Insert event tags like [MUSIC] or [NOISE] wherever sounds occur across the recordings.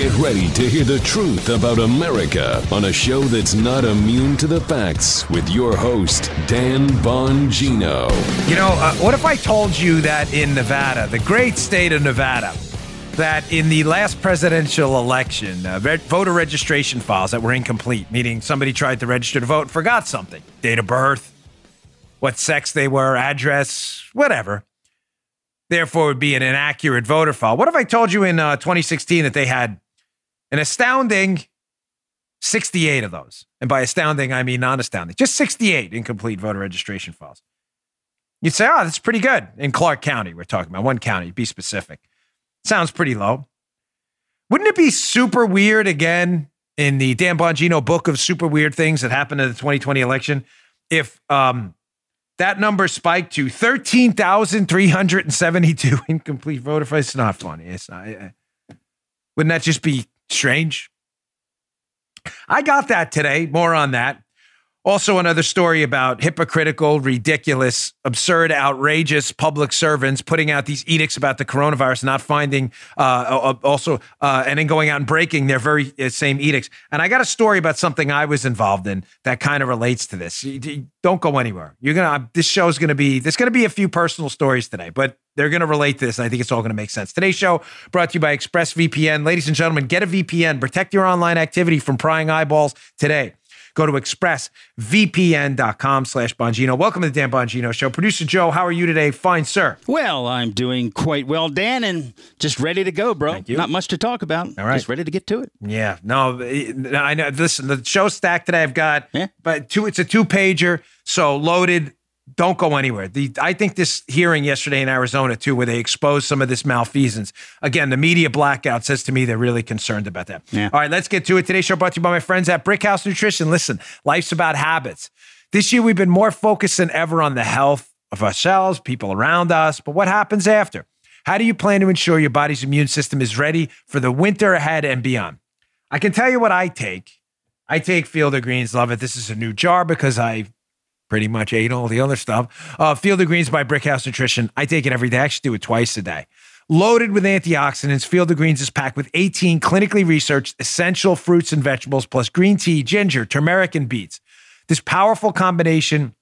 Get ready to hear the truth about America on a show that's not immune to the facts with your host, Dan Bongino. You know, uh, what if I told you that in Nevada, the great state of Nevada, that in the last presidential election, uh, voter registration files that were incomplete, meaning somebody tried to register to vote and forgot something date of birth, what sex they were, address, whatever. Therefore, would be an inaccurate voter file. What if I told you in uh, 2016 that they had an astounding 68 of those? And by astounding, I mean non astounding, just 68 incomplete voter registration files. You'd say, oh, that's pretty good. In Clark County, we're talking about one county, be specific. Sounds pretty low. Wouldn't it be super weird again in the Dan Bongino book of super weird things that happened in the 2020 election if um, that number spiked to 13,372 [LAUGHS] incomplete voter files? It's not funny. It's not. Uh, wouldn't that just be strange? I got that today. More on that. Also, another story about hypocritical, ridiculous, absurd, outrageous public servants putting out these edicts about the coronavirus, not finding, uh, also, uh, and then going out and breaking their very uh, same edicts. And I got a story about something I was involved in that kind of relates to this. Don't go anywhere. You're gonna. This show's gonna be. There's gonna be a few personal stories today, but they're going to relate to this. And I think it's all going to make sense. Today's show brought to you by ExpressVPN. Ladies and gentlemen, get a VPN. Protect your online activity from prying eyeballs today. Go to expressvpn.com slash Bongino. Welcome to the Dan Bongino Show. Producer Joe, how are you today? Fine, sir. Well, I'm doing quite well, Dan, and just ready to go, bro. Thank you. Not much to talk about. All right. Just ready to get to it. Yeah, no, I know. Listen, the show stack today. I've got, Yeah. but two. It's a two pager, so loaded. Don't go anywhere. The I think this hearing yesterday in Arizona too, where they exposed some of this malfeasance. Again, the media blackout says to me they're really concerned about that. Yeah. All right, let's get to it. Today's show brought to you by my friends at Brickhouse Nutrition. Listen, life's about habits. This year we've been more focused than ever on the health of ourselves, people around us, but what happens after? How do you plan to ensure your body's immune system is ready for the winter ahead and beyond? I can tell you what I take. I take Field of Greens. Love it. This is a new jar because I pretty much ate all the other stuff. Uh, Field of Greens by Brickhouse Nutrition. I take it every day. I actually do it twice a day. Loaded with antioxidants, Field of Greens is packed with 18 clinically researched essential fruits and vegetables, plus green tea, ginger, turmeric, and beets. This powerful combination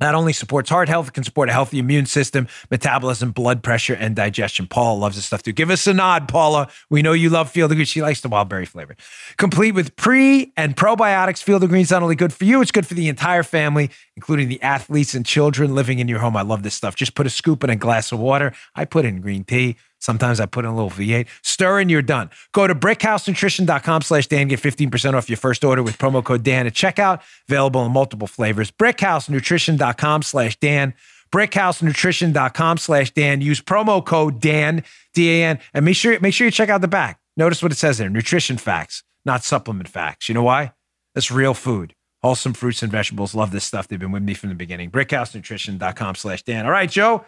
not only supports heart health, it can support a healthy immune system, metabolism, blood pressure, and digestion. Paula loves this stuff too. Give us a nod, Paula. We know you love Field of Greens. She likes the wild berry flavor. Complete with pre and probiotics, Field of Greens not only good for you, it's good for the entire family, including the athletes and children living in your home. I love this stuff. Just put a scoop in a glass of water. I put in green tea. Sometimes I put in a little V8. Stir and you're done. Go to brickhousenutrition.com slash Dan. Get 15% off your first order with promo code Dan at checkout. Available in multiple flavors. Brickhousenutrition.com slash Dan. Brickhousenutrition.com slash Dan. Use promo code Dan, D-A-N, and make sure, make sure you check out the back. Notice what it says there. Nutrition facts, not supplement facts. You know why? That's real food. Wholesome fruits and vegetables. Love this stuff. They've been with me from the beginning. Brickhousenutrition.com slash Dan. All right, Joe,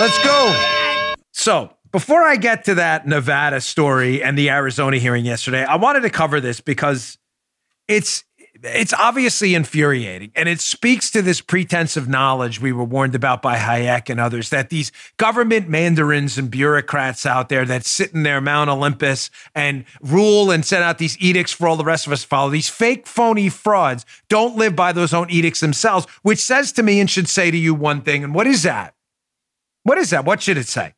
let's go. So before I get to that Nevada story and the Arizona hearing yesterday, I wanted to cover this because it's it's obviously infuriating and it speaks to this pretense of knowledge we were warned about by Hayek and others that these government mandarins and bureaucrats out there that sit in their Mount Olympus and rule and send out these edicts for all the rest of us to follow, these fake, phony frauds don't live by those own edicts themselves, which says to me and should say to you one thing. And what is that? What is that? What should it say?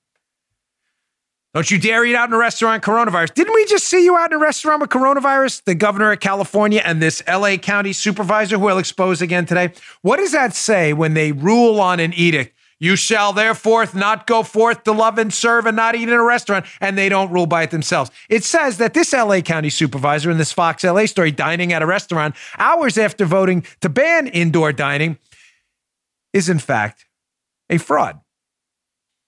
Don't you dare eat out in a restaurant coronavirus. Didn't we just see you out in a restaurant with coronavirus? The governor of California and this LA County supervisor who will expose again today. What does that say when they rule on an edict? You shall therefore not go forth to love and serve and not eat in a restaurant, and they don't rule by it themselves. It says that this LA County supervisor in this Fox LA story dining at a restaurant hours after voting to ban indoor dining is in fact a fraud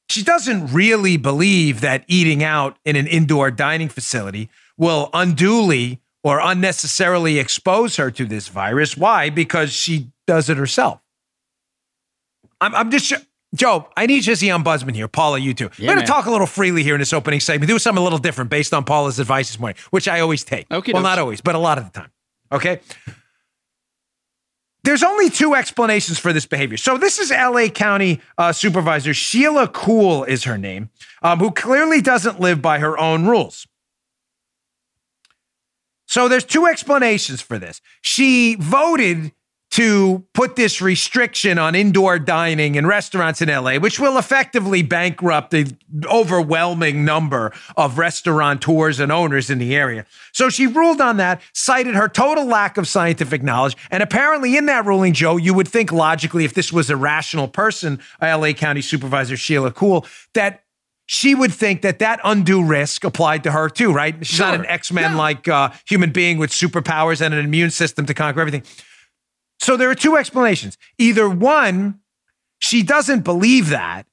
she doesn't really believe that eating out in an indoor dining facility will unduly or unnecessarily expose her to this virus. Why? Because she does it herself. I'm, I'm just. Joe, I need the ombudsman here. Paula, you too. Yeah, We're going to talk a little freely here in this opening segment. Do something a little different based on Paula's advice this morning, which I always take. Okay, well, not always, but a lot of the time. Okay. There's only two explanations for this behavior. So this is LA County uh, Supervisor Sheila Kuehl is her name, um, who clearly doesn't live by her own rules. So there's two explanations for this. She voted to put this restriction on indoor dining in restaurants in LA, which will effectively bankrupt the overwhelming number of restaurateurs and owners in the area. So she ruled on that, cited her total lack of scientific knowledge. And apparently, in that ruling, Joe, you would think logically, if this was a rational person, LA County Supervisor Sheila Kuehl, that she would think that that undue risk applied to her too, right? She's sure. not an X Men like uh, human being with superpowers and an immune system to conquer everything. So there are two explanations. Either one, she doesn't believe that,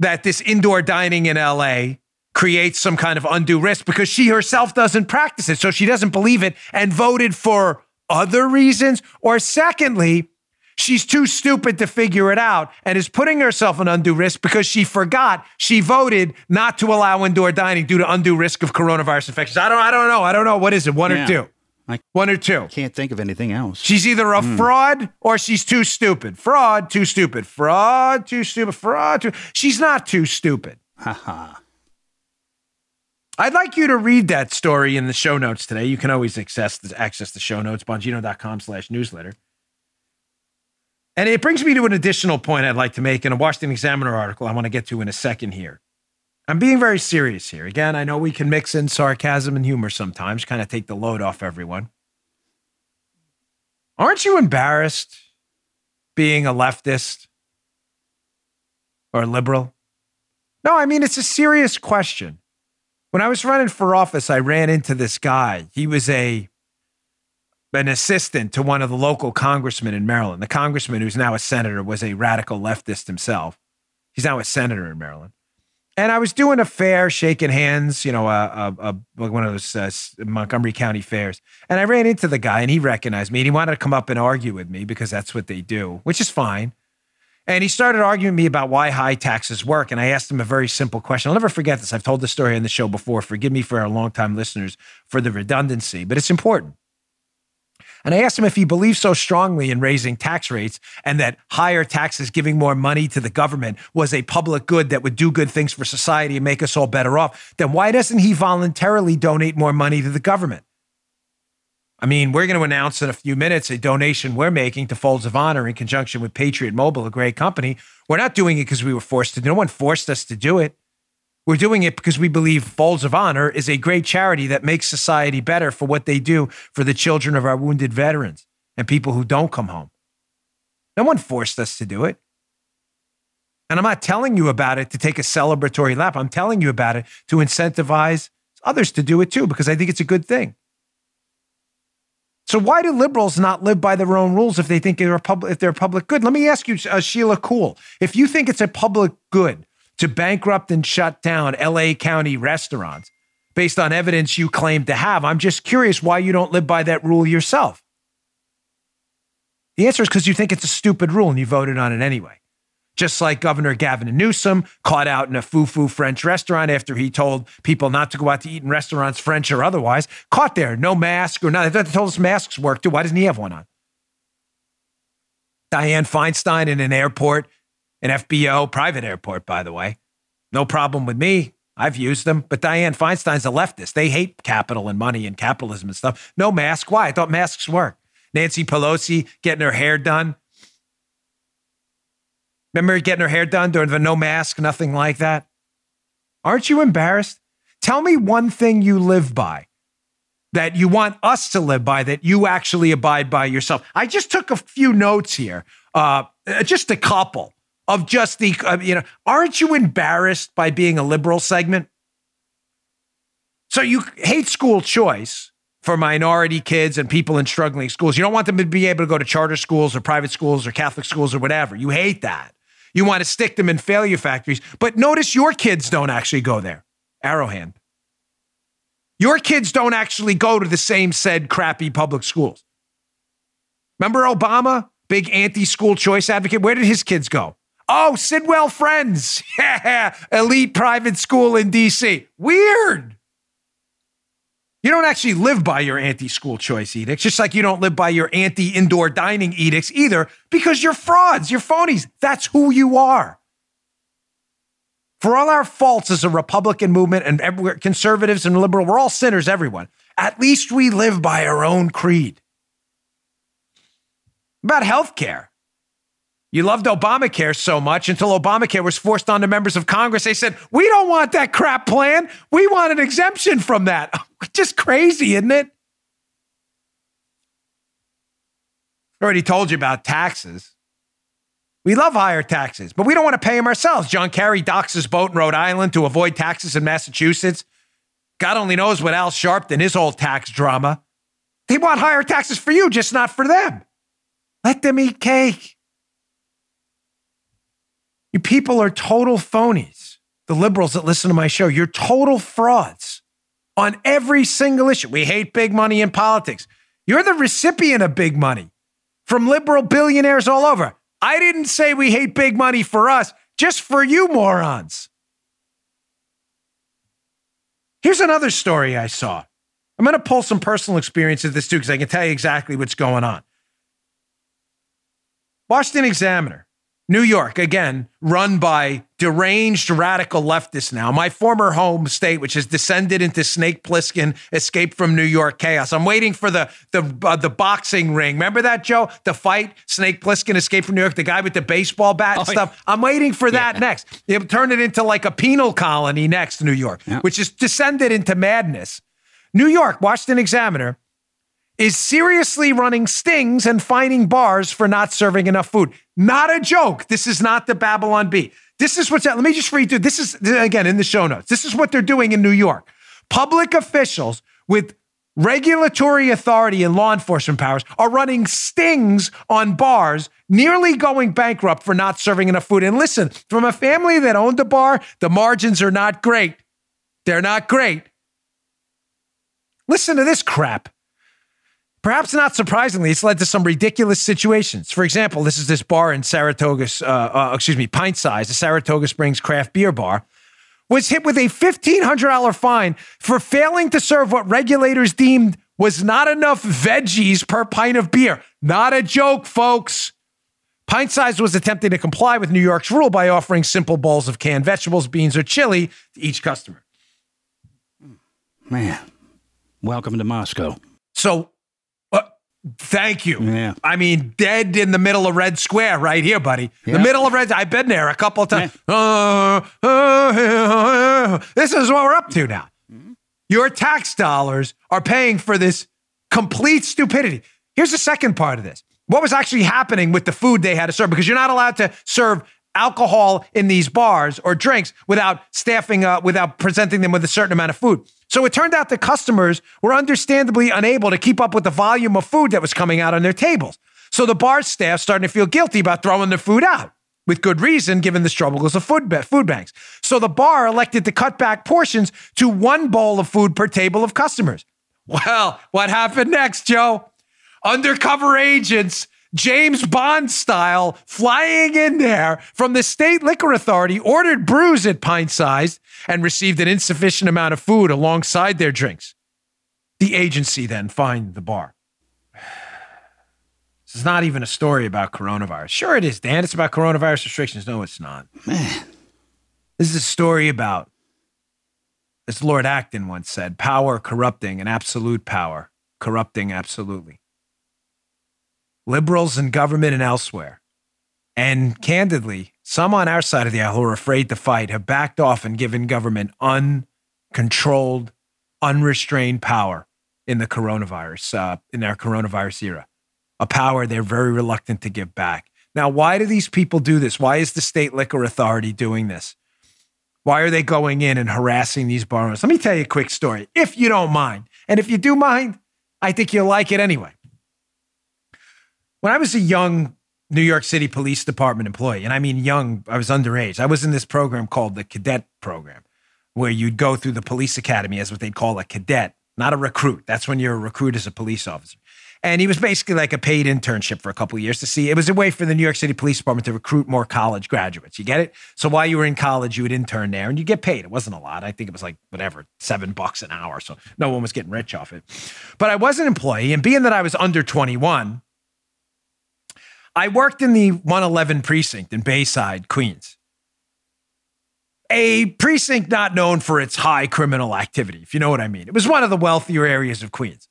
that this indoor dining in LA creates some kind of undue risk because she herself doesn't practice it. So she doesn't believe it and voted for other reasons. Or secondly, she's too stupid to figure it out and is putting herself in undue risk because she forgot she voted not to allow indoor dining due to undue risk of coronavirus infections. I don't I don't know. I don't know. What is it? One yeah. or two? I One or two. Can't think of anything else. She's either a mm. fraud or she's too stupid. Fraud, too stupid. Fraud, too stupid. Fraud, too. She's not too stupid. Haha. I'd like you to read that story in the show notes today. You can always access the, access the show notes, bongino.com slash newsletter. And it brings me to an additional point I'd like to make in a Washington Examiner article I want to get to in a second here. I'm being very serious here. Again, I know we can mix in sarcasm and humor sometimes, kind of take the load off everyone. Aren't you embarrassed being a leftist or liberal? No, I mean, it's a serious question. When I was running for office, I ran into this guy. He was a an assistant to one of the local congressmen in Maryland. The congressman who's now a senator was a radical leftist himself. He's now a senator in Maryland. And I was doing a fair, shaking hands, you know, a, a, a one of those uh, Montgomery County fairs. And I ran into the guy, and he recognized me, and he wanted to come up and argue with me because that's what they do, which is fine. And he started arguing with me about why high taxes work. And I asked him a very simple question. I'll never forget this. I've told the story on the show before. Forgive me for our longtime listeners for the redundancy, but it's important. And I asked him if he believes so strongly in raising tax rates and that higher taxes, giving more money to the government, was a public good that would do good things for society and make us all better off, then why doesn't he voluntarily donate more money to the government? I mean, we're going to announce in a few minutes a donation we're making to Folds of Honor in conjunction with Patriot Mobile, a great company. We're not doing it because we were forced to. No one forced us to do it. We're doing it because we believe Folds of Honor is a great charity that makes society better for what they do for the children of our wounded veterans and people who don't come home. No one forced us to do it. And I'm not telling you about it to take a celebratory lap. I'm telling you about it to incentivize others to do it too, because I think it's a good thing. So why do liberals not live by their own rules if they think they're a public, if they're public good? Let me ask you, uh, Sheila Kuehl, if you think it's a public good to bankrupt and shut down LA County restaurants based on evidence you claim to have. I'm just curious why you don't live by that rule yourself. The answer is because you think it's a stupid rule and you voted on it anyway. Just like Governor Gavin Newsom caught out in a foo foo French restaurant after he told people not to go out to eat in restaurants, French or otherwise, caught there, no mask or nothing. They told us masks work too. Why doesn't he have one on? Dianne Feinstein in an airport an FBO private airport, by the way. No problem with me. I've used them. But Dianne Feinstein's a leftist. They hate capital and money and capitalism and stuff. No mask. Why? I thought masks work. Nancy Pelosi getting her hair done. Remember getting her hair done during the no mask, nothing like that? Aren't you embarrassed? Tell me one thing you live by that you want us to live by that you actually abide by yourself. I just took a few notes here, uh, just a couple of just the, uh, you know, aren't you embarrassed by being a liberal segment? So you hate school choice for minority kids and people in struggling schools. You don't want them to be able to go to charter schools or private schools or Catholic schools or whatever. You hate that. You want to stick them in failure factories. But notice your kids don't actually go there. Arrowhand. Your kids don't actually go to the same said crappy public schools. Remember Obama, big anti school choice advocate? Where did his kids go? Oh, Sidwell Friends. [LAUGHS] Yeah. Elite private school in DC. Weird. You don't actually live by your anti school choice edicts, just like you don't live by your anti indoor dining edicts either, because you're frauds, you're phonies. That's who you are. For all our faults as a Republican movement and conservatives and liberal, we're all sinners, everyone. At least we live by our own creed. About health care. You loved Obamacare so much until Obamacare was forced on the members of Congress. They said, We don't want that crap plan. We want an exemption from that. [LAUGHS] Just crazy, isn't it? I already told you about taxes. We love higher taxes, but we don't want to pay them ourselves. John Kerry docks his boat in Rhode Island to avoid taxes in Massachusetts. God only knows what Al Sharpton, his whole tax drama. They want higher taxes for you, just not for them. Let them eat cake. You people are total phonies. The liberals that listen to my show, you're total frauds on every single issue. We hate big money in politics. You're the recipient of big money from liberal billionaires all over. I didn't say we hate big money for us, just for you morons. Here's another story I saw. I'm going to pull some personal experience of this too, because I can tell you exactly what's going on. Washington Examiner. New York, again, run by deranged radical leftists now. My former home state, which has descended into Snake Plissken, escape from New York chaos. I'm waiting for the the uh, the boxing ring. Remember that, Joe? The fight, Snake Plissken, escape from New York, the guy with the baseball bat and oh, stuff. I'm waiting for that yeah. next. It turn it into like a penal colony next, New York, yeah. which has descended into madness. New York, Washington Examiner is seriously running stings and fining bars for not serving enough food. Not a joke. This is not the Babylon Bee. This is what's let me just read through. This is again in the show notes. This is what they're doing in New York. Public officials with regulatory authority and law enforcement powers are running stings on bars, nearly going bankrupt for not serving enough food. And listen, from a family that owned a bar, the margins are not great. They're not great. Listen to this crap. Perhaps not surprisingly, it's led to some ridiculous situations. For example, this is this bar in Saratoga, uh, uh, excuse me, Pint Size, the Saratoga Springs craft beer bar, was hit with a $1,500 fine for failing to serve what regulators deemed was not enough veggies per pint of beer. Not a joke, folks. Pint Size was attempting to comply with New York's rule by offering simple bowls of canned vegetables, beans, or chili to each customer. Man, welcome to Moscow. So Thank you. Yeah. I mean, dead in the middle of Red Square, right here, buddy. Yeah. The middle of Red. I've been there a couple of times. Yeah. Uh, uh, uh, this is what we're up to now. Mm-hmm. Your tax dollars are paying for this complete stupidity. Here's the second part of this. What was actually happening with the food they had to serve? Because you're not allowed to serve alcohol in these bars or drinks without staffing, uh, without presenting them with a certain amount of food. So it turned out the customers were understandably unable to keep up with the volume of food that was coming out on their tables. So the bar staff started to feel guilty about throwing their food out. With good reason, given the struggles of food, food banks. So the bar elected to cut back portions to one bowl of food per table of customers. Well, what happened next, Joe? Undercover agents James Bond style, flying in there from the state liquor authority, ordered brews at pint sized, and received an insufficient amount of food alongside their drinks. The agency then fined the bar. [SIGHS] This is not even a story about coronavirus. Sure, it is, Dan. It's about coronavirus restrictions. No, it's not. Man. This is a story about, as Lord Acton once said, power corrupting and absolute power corrupting absolutely liberals in government and elsewhere. And candidly, some on our side of the aisle who are afraid to fight have backed off and given government uncontrolled, unrestrained power in the coronavirus, uh, in our coronavirus era, a power they're very reluctant to give back. Now, why do these people do this? Why is the state liquor authority doing this? Why are they going in and harassing these bar owners? Let me tell you a quick story, if you don't mind. And if you do mind, I think you'll like it anyway. When I was a young New York City Police Department employee, and I mean young, I was underage. I was in this program called the cadet program, where you'd go through the police academy as what they'd call a cadet, not a recruit. That's when you're a recruit as a police officer. And he was basically like a paid internship for a couple years to see. It was a way for the New York City Police Department to recruit more college graduates. You get it? So while you were in college, you would intern there and you get paid. It wasn't a lot. I think it was like whatever, seven bucks an hour. So no one was getting rich off it. But I was an employee. And being that I was under 21, I worked in the 111 precinct in Bayside, Queens. a precinct not known for its high criminal activity, if you know what I mean. It was one of the wealthier areas of Queens.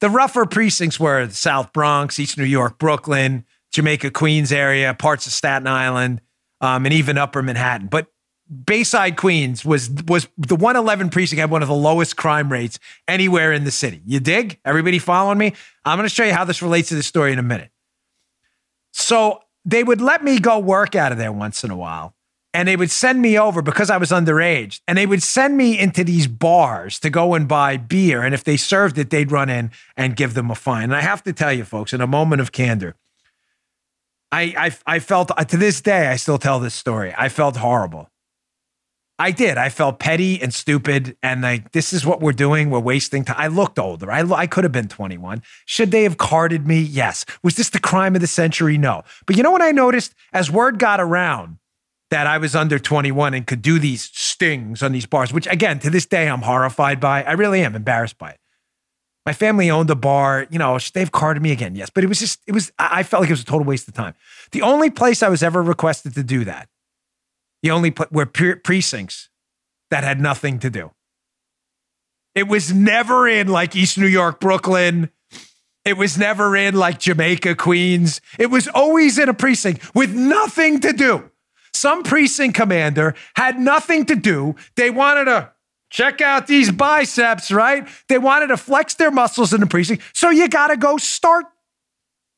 The rougher precincts were the South Bronx, East New York, Brooklyn, Jamaica, Queens area, parts of Staten Island, um, and even Upper Manhattan. But Bayside, Queens was was the 111 precinct had one of the lowest crime rates anywhere in the city. You dig? Everybody following me? I'm going to show you how this relates to the story in a minute. So they would let me go work out of there once in a while and they would send me over because I was underage, and they would send me into these bars to go and buy beer. And if they served it, they'd run in and give them a fine. And I have to tell you, folks, in a moment of candor, I I, I felt uh, to this day I still tell this story. I felt horrible. I did. I felt petty and stupid, and like this is what we're doing. We're wasting time. I looked older. I I could have been 21. Should they have carded me? Yes. Was this the crime of the century? No. But you know what I noticed as word got around that I was under 21 and could do these stings on these bars, which again, to this day, I'm horrified by. I really am embarrassed by it. My family owned a bar, you know, they've carded me again, yes, but it was just, it was, I felt like it was a total waste of time. The only place I was ever requested to do that, the only pl- were pre- precincts that had nothing to do. It was never in like East New York, Brooklyn. It was never in like Jamaica, Queens. It was always in a precinct with nothing to do. Some precinct commander had nothing to do. They wanted to check out these biceps, right? They wanted to flex their muscles in the precinct. So you got to go start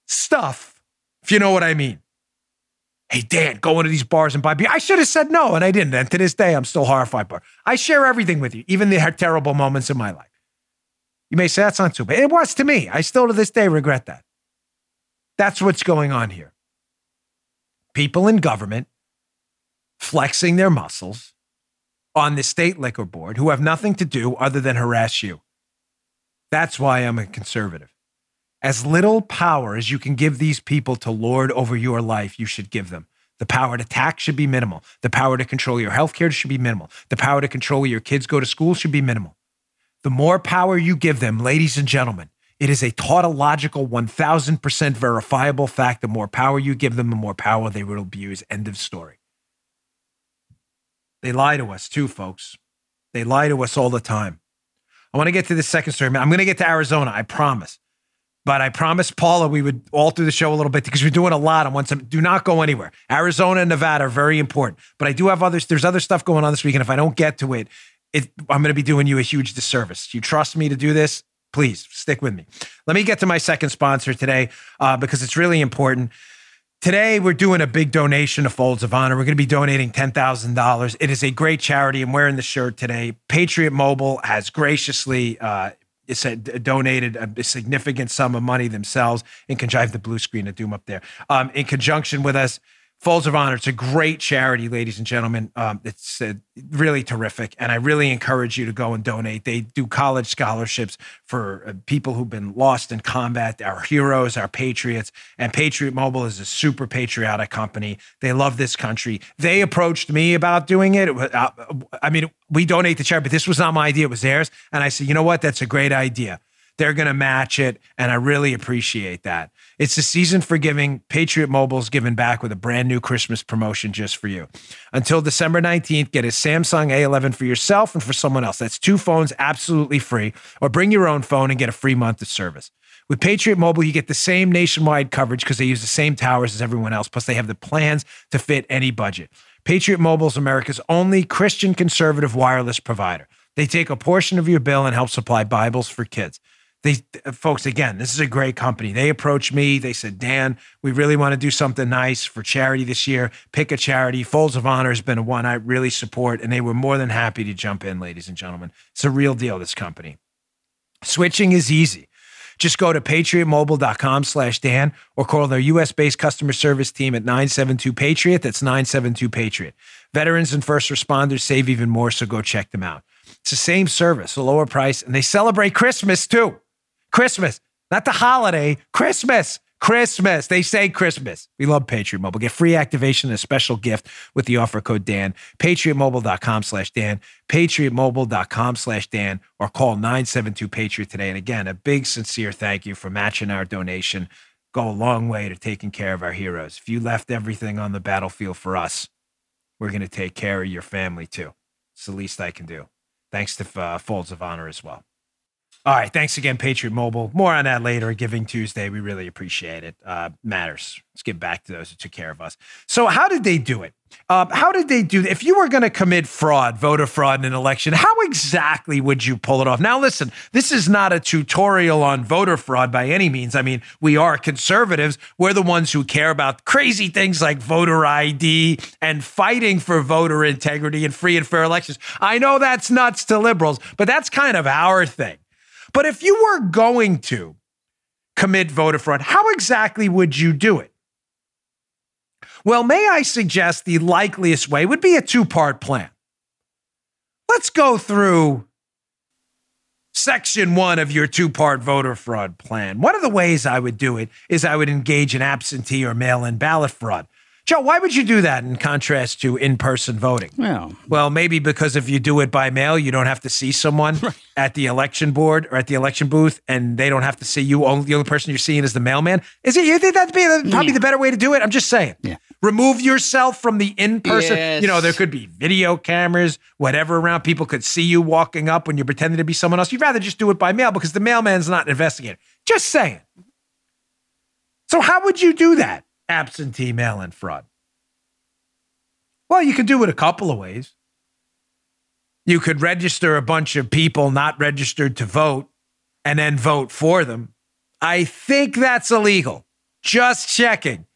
stuff, if you know what I mean. Hey, Dan, go into these bars and buy beer. I should have said no, and I didn't. And to this day, I'm still horrified by it. I share everything with you, even the terrible moments in my life. You may say that's not too bad. It was to me. I still to this day regret that. That's what's going on here. People in government flexing their muscles on the state liquor board who have nothing to do other than harass you. That's why I'm a conservative. As little power as you can give these people to lord over your life, you should give them. The power to tax should be minimal. The power to control your health care should be minimal. The power to control where your kids go to school should be minimal. The more power you give them, ladies and gentlemen, it is a tautological, 1000% verifiable fact. The more power you give them, the more power they will abuse. End of story. They lie to us too, folks. They lie to us all the time. I want to get to the second story. I'm going to get to Arizona, I promise. But I promised Paula we would alter the show a little bit because we're doing a lot on one time. Do not go anywhere. Arizona and Nevada are very important. But I do have others. There's other stuff going on this week. And if I don't get to it, it I'm going to be doing you a huge disservice. You trust me to do this? Please stick with me. Let me get to my second sponsor today uh, because it's really important. Today, we're doing a big donation to Folds of Honor. We're going to be donating $10,000. It is a great charity. I'm wearing the shirt today. Patriot Mobile has graciously uh, donated a significant sum of money themselves in conjunction, the blue screen of Doom up there, um, in conjunction with us. Folds of Honor. It's a great charity, ladies and gentlemen. Um, it's uh, really terrific, and I really encourage you to go and donate. They do college scholarships for uh, people who've been lost in combat, our heroes, our patriots. And Patriot Mobile is a super patriotic company. They love this country. They approached me about doing it. Uh, I mean, we donate the charity, but this was not my idea; it was theirs. And I said, you know what? That's a great idea. They're going to match it, and I really appreciate that. It's the season for giving. Patriot Mobile's giving back with a brand new Christmas promotion just for you. Until December 19th, get a Samsung A11 for yourself and for someone else. That's two phones absolutely free, or bring your own phone and get a free month of service. With Patriot Mobile, you get the same nationwide coverage because they use the same towers as everyone else. Plus, they have the plans to fit any budget. Patriot Mobile is America's only Christian conservative wireless provider. They take a portion of your bill and help supply Bibles for kids they uh, folks again this is a great company. They approached me. They said dan we really want to do something nice for charity this year. Pick a charity. Folds of honor has been one i really support and they were more than happy to jump in ladies and gentlemen. It's a real deal this company. Switching is easy. Just go to patriotmobile.com slash dan or call their us-based customer service team at 972-patriot that's 972-patriot veterans and first responders save even more so go check them out. It's the same service a lower price and they celebrate christmas too Christmas, not the holiday, Christmas. Christmas. They say Christmas. We love Patriot Mobile. Get free activation and a special gift with the offer code Dan. PatriotMobile.com slash Dan. PatriotMobile.com slash Dan or call 972 Patriot today. And again, a big sincere thank you for matching our donation. Go a long way to taking care of our heroes. If you left everything on the battlefield for us, we're going to take care of your family too. It's the least I can do. Thanks to uh, Folds of Honor as well. All right. Thanks again, Patriot Mobile. More on that later. Giving Tuesday. We really appreciate it. Uh, matters. Let's get back to those who took care of us. So, how did they do it? Um, how did they do? If you were going to commit fraud, voter fraud in an election, how exactly would you pull it off? Now, listen, this is not a tutorial on voter fraud by any means. I mean, we are conservatives. We're the ones who care about crazy things like voter ID and fighting for voter integrity and free and fair elections. I know that's nuts to liberals, but that's kind of our thing. But if you were going to commit voter fraud, how exactly would you do it? Well, may I suggest the likeliest way would be a two part plan. Let's go through section one of your two part voter fraud plan. One of the ways I would do it is I would engage in absentee or mail in ballot fraud. Joe, why would you do that in contrast to in person voting? Well, Well, maybe because if you do it by mail, you don't have to see someone at the election board or at the election booth, and they don't have to see you. Only the only person you're seeing is the mailman. Is it? You think that'd be probably the better way to do it? I'm just saying. Yeah. Remove yourself from the in person. Yes. You know, there could be video cameras, whatever around. People could see you walking up when you're pretending to be someone else. You'd rather just do it by mail because the mailman's not an investigator. Just saying. So, how would you do that? Absentee mail in fraud. Well, you could do it a couple of ways. You could register a bunch of people not registered to vote and then vote for them. I think that's illegal. Just checking.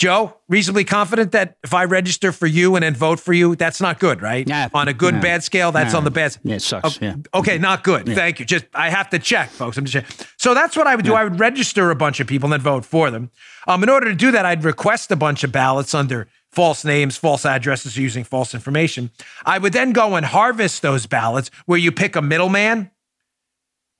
Joe, reasonably confident that if I register for you and then vote for you, that's not good, right? Yeah. On a good No. bad scale, that's No. on the bad. Yeah, it sucks, Okay, yeah. Okay, not good. Thank you. Just I have to check, folks. I'm just checking. so that's what I would do. I would register a bunch of people and then vote for them. Um, in order to do that, I'd request a bunch of ballots under false names, false addresses, using false information. I would then go and harvest those ballots where you pick a middleman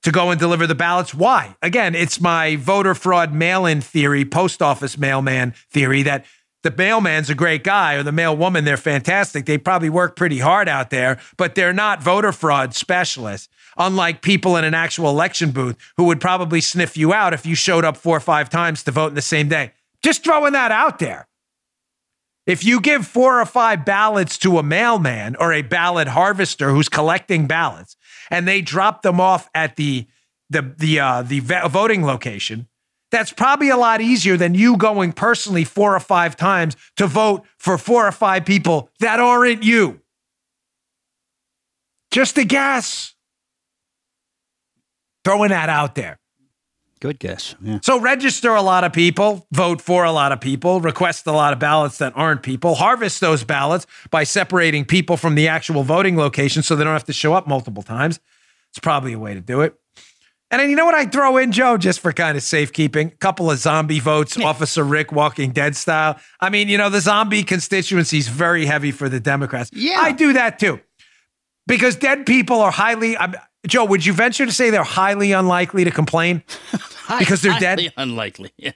to go and deliver the ballots. Why? Again, it's my voter fraud mail in theory, post office mailman theory that the mailman's a great guy or the mailwoman, they're fantastic. They probably work pretty hard out there, but they're not voter fraud specialists. Unlike people in an actual election booth who would probably sniff you out if you showed up four or five times to vote in the same day. Just throwing that out there. If you give four or five ballots to a mailman or a ballot harvester who's collecting ballots, and they drop them off at the the the uh, the voting location, that's probably a lot easier than you going personally four or five times to vote for four or five people that aren't you. Just a guess. Throwing that out there. Good guess. Yeah. So register a lot of people, vote for a lot of people, request a lot of ballots that aren't people, harvest those ballots by separating people from the actual voting location so they don't have to show up multiple times. It's probably a way to do it. And then you know what I throw in, Joe, just for kind of safekeeping? A couple of zombie votes, Officer Rick Walking Dead style. I mean, you know, the zombie constituency is very heavy for the Democrats. Yeah. I do that too. Because dead people are highly I'm, Joe, would you venture to say they're highly unlikely to complain? [LAUGHS] Because they're dead? Highly Unlikely. Yeah.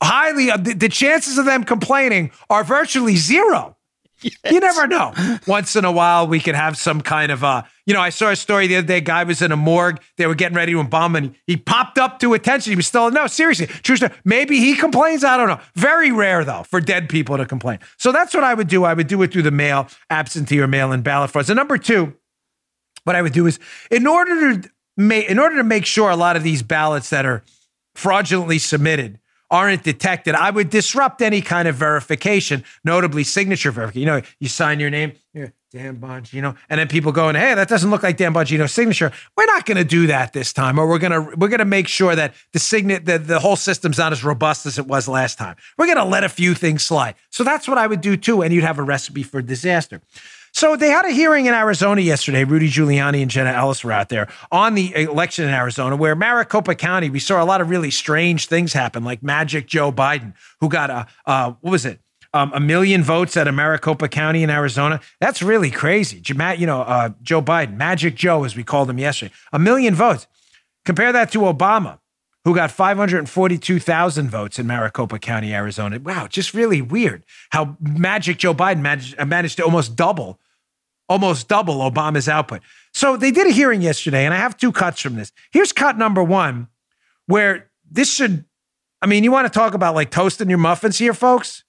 highly uh, the, the chances of them complaining are virtually zero. You never know. Once in a while, we could have some kind of uh, you know, I saw a story the other day. Guy was in a morgue. They were getting ready to embalm, and he popped up to attention. He was still no, seriously, true story. Maybe he complains. I don't know. Very rare though for dead people to complain. So that's what I would do. I would do it through the mail, absentee or mail-in ballot frauds. And number two, what I would do is in order to make in order to make sure a lot of these ballots that are fraudulently submitted aren't detected, I would disrupt any kind of verification, notably signature verification. You know, you sign your name, Dan Bongino, and then people going, "Hey, that doesn't look like Dan Bongino's signature." We're not going to do that this time, or we're gonna we're gonna make sure that the signet the, the whole system's not as robust as it was last time. We're gonna let a few things slide. So that's what I would do too, and you'd have a recipe for disaster. So they had a hearing in Arizona yesterday. Rudy Giuliani and Jenna Ellis were out there on the election in Arizona, where Maricopa County, we saw a lot of really strange things happen, like Magic Joe Biden, who got a uh, what was it? Um, a million votes of Maricopa County in Arizona. That's really crazy. You know, uh, Joe Biden, Magic Joe, as we called him yesterday, a million votes. Compare that to Obama, who got 542,000 votes in Maricopa County, Arizona. Wow, just really weird how Magic Joe Biden managed, uh, managed to almost double, almost double Obama's output. So they did a hearing yesterday, and I have two cuts from this. Here's cut number one, where this should, I mean, you want to talk about like toasting your muffins here, folks?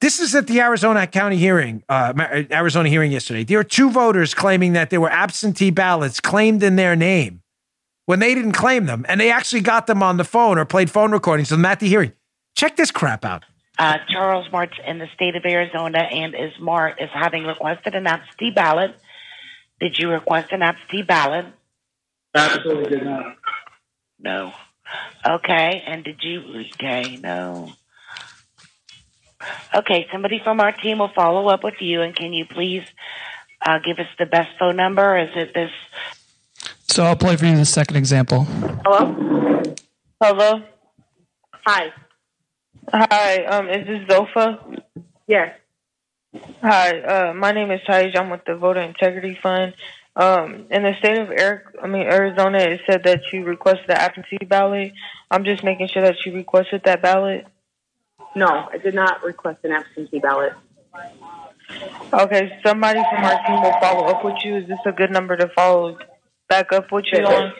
This is at the Arizona County hearing, uh, Arizona hearing yesterday. There were two voters claiming that there were absentee ballots claimed in their name when they didn't claim them, and they actually got them on the phone or played phone recordings of them at the hearing. Check this crap out. Uh, Charles Martz in the state of Arizona and is Mart is having requested an absentee ballot. Did you request an absentee ballot? Absolutely did not. No. Okay, and did you? Okay, no. Okay, somebody from our team will follow up with you, and can you please uh, give us the best phone number? Is it this? So I'll play for you the second example. Hello? Hello? Hi. Hi, um, is this Zofa? Yes. Hi, uh, my name is Taj. I'm with the Voter Integrity Fund. Um, in the state of Eric, I mean Arizona, it said that you requested the absentee ballot. I'm just making sure that you requested that ballot. No, I did not request an absentee ballot. Okay, somebody from our team will follow up with you. Is this a good number to follow back up with you on?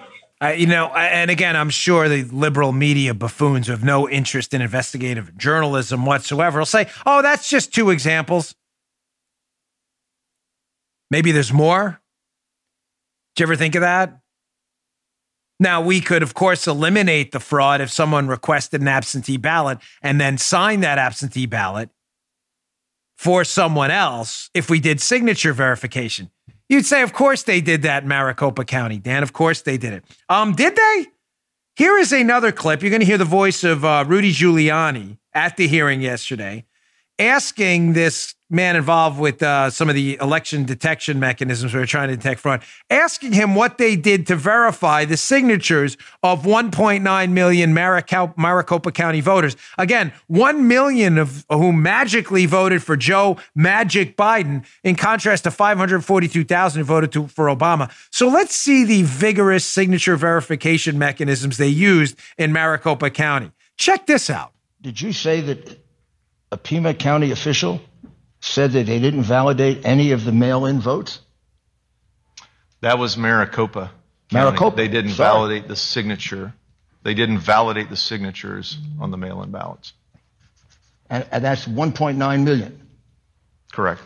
Uh, you know, and again, I'm sure the liberal media buffoons who have no interest in investigative journalism whatsoever will say, oh, that's just two examples. Maybe there's more. Did you ever think of that? Now, we could, of course, eliminate the fraud if someone requested an absentee ballot and then signed that absentee ballot for someone else if we did signature verification. You'd say, of course they did that in Maricopa County, Dan. Of course they did it. Um, did they? Here is another clip. You're going to hear the voice of uh, Rudy Giuliani at the hearing yesterday asking this man involved with uh, some of the election detection mechanisms we are trying to detect fraud, asking him what they did to verify the signatures of 1.9 million Maricopa County voters. Again, 1 million of whom magically voted for Joe Magic Biden, in contrast to 542,000 who voted to, for Obama. So let's see the vigorous signature verification mechanisms they used in Maricopa County. Check this out. Did you say that a Pima County official said that they didn't validate any of the mail-in votes? That was Maricopa. County. Maricopa. They didn't Sorry. validate the signature. They didn't validate the signatures on the mail-in ballots. And, and that's 1.9 million. Correct.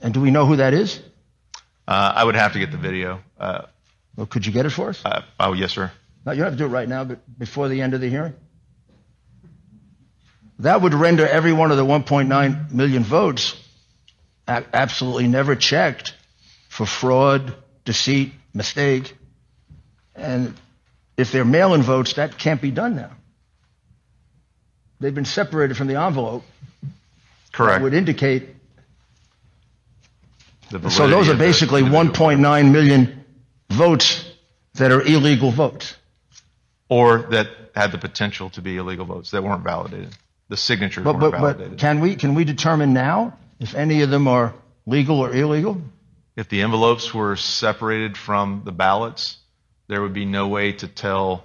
And do we know who that is? Uh, I would have to get the video. Uh, well, could you get it for us? Uh, oh, yes, sir. No, you don't have to do it right now, but before the end of the hearing. That would render every one of the 1.9 million votes absolutely never checked for fraud, deceit, mistake. And if they're mail in votes, that can't be done now. They've been separated from the envelope. Correct. That would indicate. so those are basically 1.9 million votes that are illegal votes. Or that had the potential to be illegal votes that weren't validated the signatures but, but, validated. But can we can we determine now if any of them are legal or illegal? If the envelopes were separated from the ballots, there would be no way to tell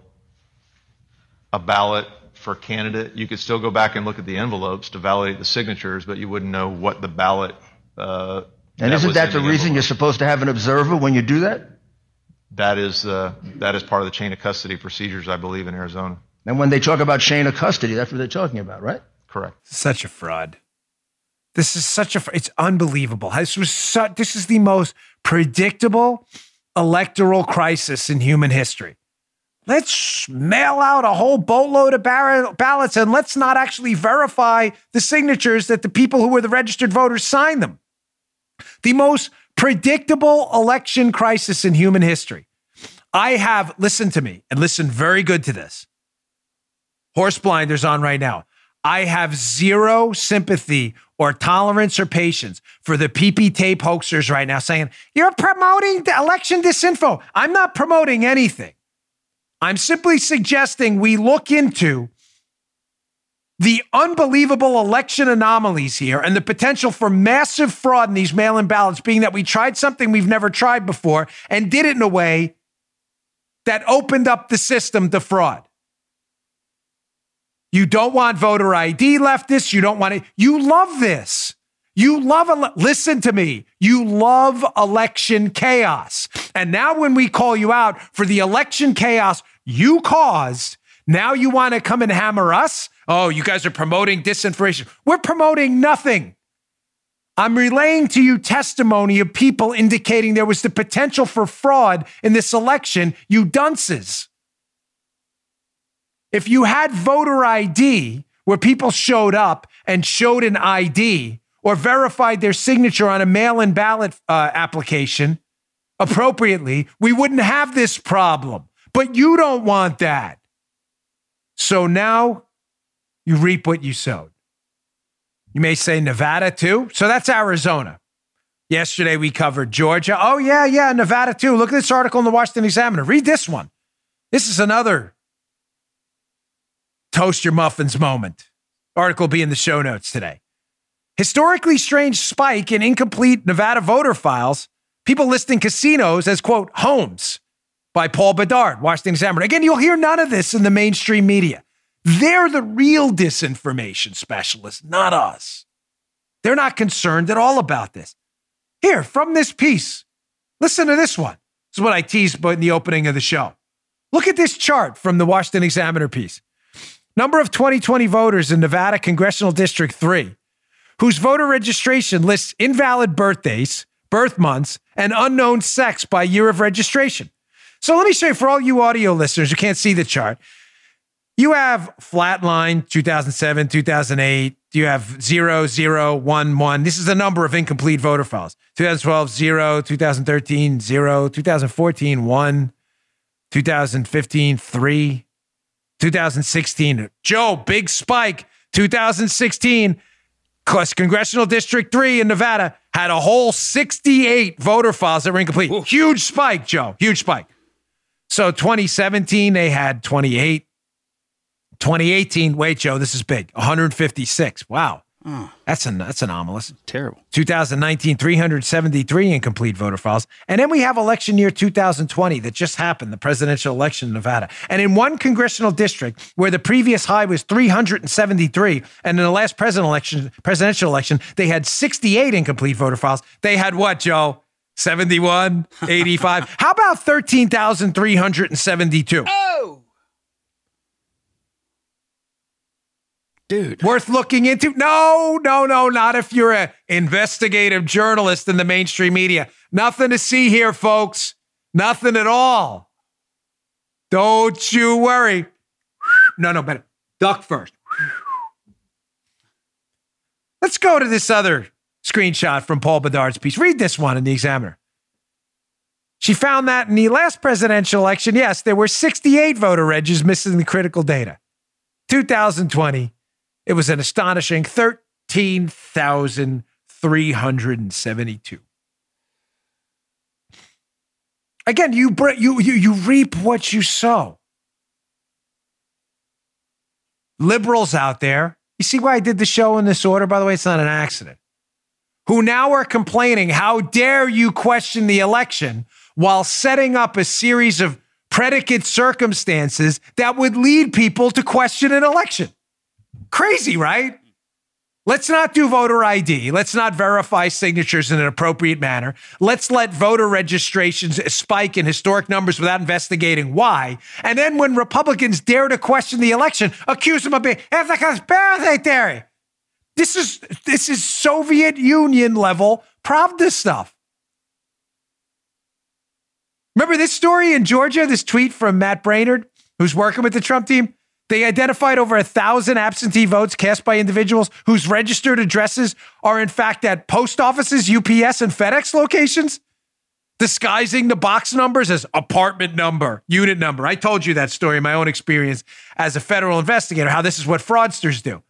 a ballot for candidate. You could still go back and look at the envelopes to validate the signatures, but you wouldn't know what the ballot. Uh, and that isn't that the, the reason you're supposed to have an observer when you do that? That is uh, that is part of the chain of custody procedures, I believe, in Arizona. And when they talk about chain of custody, that's what they're talking about, right? Correct. Such a fraud. This is such a. It's unbelievable. This was such. This is the most predictable electoral crisis in human history. Let's mail out a whole boatload of ballots and let's not actually verify the signatures that the people who were the registered voters signed them. The most predictable election crisis in human history. I have, listen to me and listen very good to this horse blinders on right now. I have zero sympathy or tolerance or patience for the PP tape hoaxers right now saying, you're promoting the election disinfo. I'm not promoting anything. I'm simply suggesting we look into the unbelievable election anomalies here and the potential for massive fraud in these mail in ballots, being that we tried something we've never tried before and did it in a way that opened up the system to fraud. You don't want voter ID leftists. You don't want it. You love this. You love, ele- listen to me. You love election chaos. And now, when we call you out for the election chaos you caused, now you want to come and hammer us Oh, you guys are promoting disinformation. We're promoting nothing. I'm relaying to you testimony of people indicating there was the potential for fraud in this election, you dunces. If you had voter ID where people showed up and showed an ID or verified their signature on a mail in ballot uh, application appropriately, we wouldn't have this problem. But you don't want that. So now you reap what you sowed. You may say Nevada too. So that's Arizona. Yesterday we covered Georgia. Oh, yeah, yeah, Nevada too. Look at this article in the Washington Examiner. Read this one. This is another toast your muffins moment. Article be in the show notes today. Historically strange spike in incomplete Nevada voter files. People listing casinos as, quote, homes by Paul Bedard, Washington Examiner. Again, you'll hear none of this in the mainstream media. They're the real disinformation specialists, not us. They're not concerned at all about this. Here, from this piece, listen to this one. This is what I teased in the opening of the show. Look at this chart from the Washington Examiner piece. Number of 2020 voters in Nevada Congressional District 3, whose voter registration lists invalid birthdays, birth months, and unknown sex by year of registration. So let me show you for all you audio listeners who can't see the chart. You have flatline 2007, 2008. You have 0, 0, 1, 1. This is the number of incomplete voter files. 2012, 0. 2013, 0. 2014, 1. 2015, 3. 2016, Joe, big spike. 2016, Congressional District 3 in Nevada had a whole 68 voter files that were incomplete. Ooh. Huge spike, Joe. Huge spike. So 2017, they had 28. 2018, wait, Joe, this is big. 156. Wow. Oh. That's an that's anomalous. Terrible. 2019, 373 incomplete voter files. And then we have election year 2020 that just happened, the presidential election in Nevada. And in one congressional district where the previous high was 373, and in the last president election, presidential election, they had 68 incomplete voter files. They had what, Joe? 71, 85. [LAUGHS] How about 13,372? Oh! Dude. Worth looking into? No, no, no, not if you're an investigative journalist in the mainstream media. Nothing to see here, folks. Nothing at all. Don't you worry. No, no, better. Duck first. Let's go to this other screenshot from Paul Bedard's piece. Read this one in the Examiner. She found that in the last presidential election, yes, there were 68 voter regs missing the critical data. 2020, it was an astonishing 13,372. Again, you, you, you, you reap what you sow. Liberals out there, you see why I did the show in this order? By the way, it's not an accident. Who now are complaining, how dare you question the election while setting up a series of predicate circumstances that would lead people to question an election. Crazy, right? Let's not do voter ID. Let's not verify signatures in an appropriate manner. Let's let voter registrations spike in historic numbers without investigating why. And then when Republicans dare to question the election, accuse them of being it's a conspiracy theory. This is this is Soviet Union level Pravda stuff. Remember this story in Georgia? This tweet from Matt Braynard, who's working with the Trump team. They identified over a thousand absentee votes cast by individuals whose registered addresses are, in fact, at post offices, UPS, and FedEx locations, disguising the box numbers as apartment number, unit number. I told you that story in my own experience as a federal investigator, how this is what fraudsters do.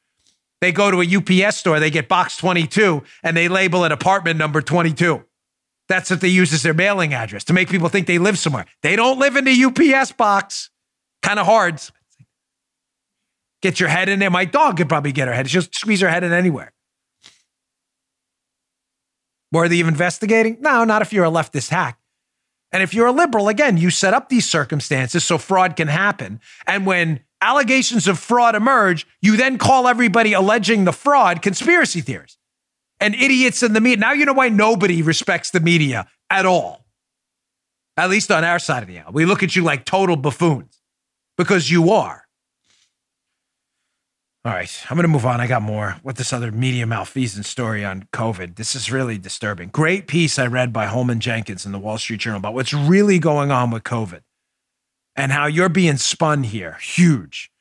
They go to a UPS store, they get box 22, and they label it apartment number 22. That's what they use as their mailing address to make people think they live somewhere. They don't live in the UPS box. Kind of hard. Get your head in there. My dog could probably get her head. She'll squeeze her head in anywhere. Worthy of investigating? No, not if you're a leftist hack. And if you're a liberal, again, you set up these circumstances so fraud can happen. And when allegations of fraud emerge, you then call everybody alleging the fraud conspiracy theorists and idiots in the media. Now you know why nobody respects the media at all. At least on our side of the aisle. We look at you like total buffoons because you are. All right, I'm going to move on. I got more. What this other media malfeasance story on COVID? This is really disturbing. Great piece I read by Holman Jenkins in the Wall Street Journal about what's really going on with COVID and how you're being spun here. Huge.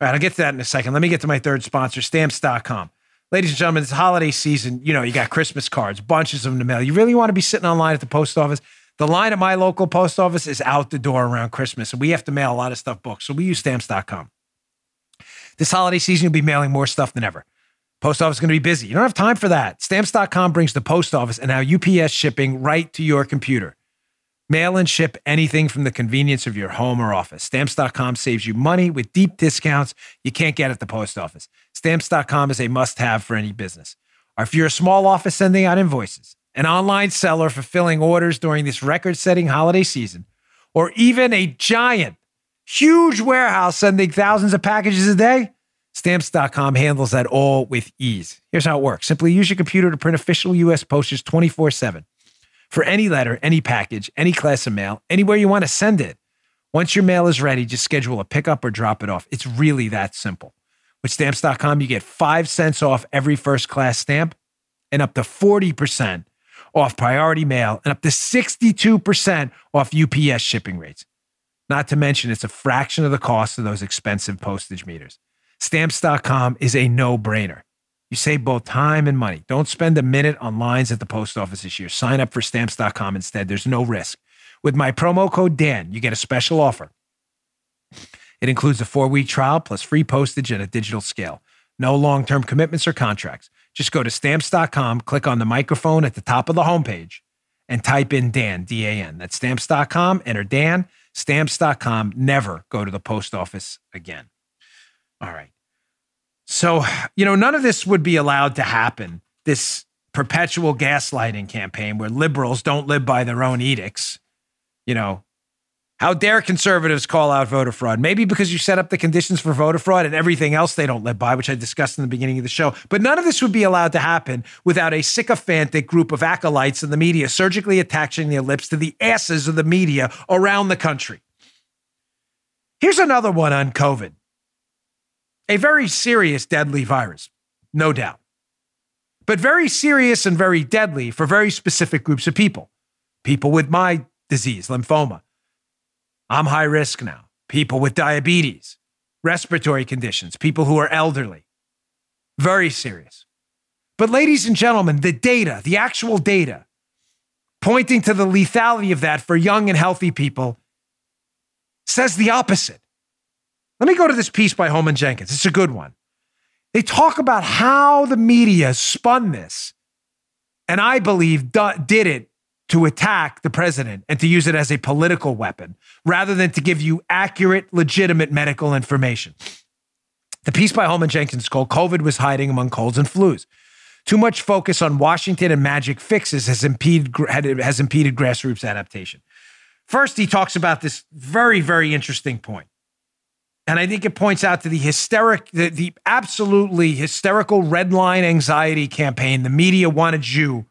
All right, I'll get to that in a second. Let me get to my third sponsor, stamps.com. Ladies and gentlemen, it's holiday season. You know, you got Christmas cards, bunches of them to mail. You really want to be sitting online at the post office? The line at my local post office is out the door around Christmas, and we have to mail a lot of stuff books. So we use stamps.com. This holiday season, you'll be mailing more stuff than ever. Post office is going to be busy. You don't have time for that. Stamps.com brings the post office and now UPS shipping right to your computer. Mail and ship anything from the convenience of your home or office. Stamps.com saves you money with deep discounts you can't get at the post office. Stamps.com is a must have for any business. Or if you're a small office sending out invoices, an online seller fulfilling orders during this record setting holiday season, or even a giant, huge warehouse sending thousands of packages a day, Stamps.com handles that all with ease. Here's how it works simply use your computer to print official U.S. posters 24 7 for any letter, any package, any class of mail, anywhere you want to send it. Once your mail is ready, just schedule a pickup or drop it off. It's really that simple. With stamps.com, you get five cents off every first class stamp and up to 40% off priority mail and up to 62% off UPS shipping rates. Not to mention, it's a fraction of the cost of those expensive postage meters. Stamps.com is a no brainer. You save both time and money. Don't spend a minute on lines at the post office this year. Sign up for stamps.com instead. There's no risk. With my promo code Dan, you get a special offer. It includes a four week trial plus free postage and a digital scale. No long term commitments or contracts. Just go to stamps.com, click on the microphone at the top of the homepage, and type in Dan, D A N. That's stamps.com, enter Dan, stamps.com. Never go to the post office again. All right. So, you know, none of this would be allowed to happen. This perpetual gaslighting campaign where liberals don't live by their own edicts. You know, how dare conservatives call out voter fraud? Maybe because you set up the conditions for voter fraud and everything else they don't live by, which I discussed in the beginning of the show. But none of this would be allowed to happen without a sycophantic group of acolytes in the media surgically attaching their lips to the asses of the media around the country. Here's another one on COVID a very serious, deadly virus, no doubt. But very serious and very deadly for very specific groups of people. People with my disease, lymphoma. I'm high risk now. People with diabetes, respiratory conditions, people who are elderly. Very serious. But, ladies and gentlemen, the data, the actual data, pointing to the lethality of that for young and healthy people, says the opposite. Let me go to this piece by Holman Jenkins. It's a good one. They talk about how the media spun this, and I believe did it to attack the president and to use it as a political weapon rather than to give you accurate, legitimate medical information. The piece by Holman Jenkins called COVID was hiding among colds and flus. Too much focus on Washington and magic fixes has impeded, has impeded grassroots adaptation. First, he talks about this very, very interesting point. And I think it points out to the hysteric, the, the absolutely hysterical red line anxiety campaign the media wanted you,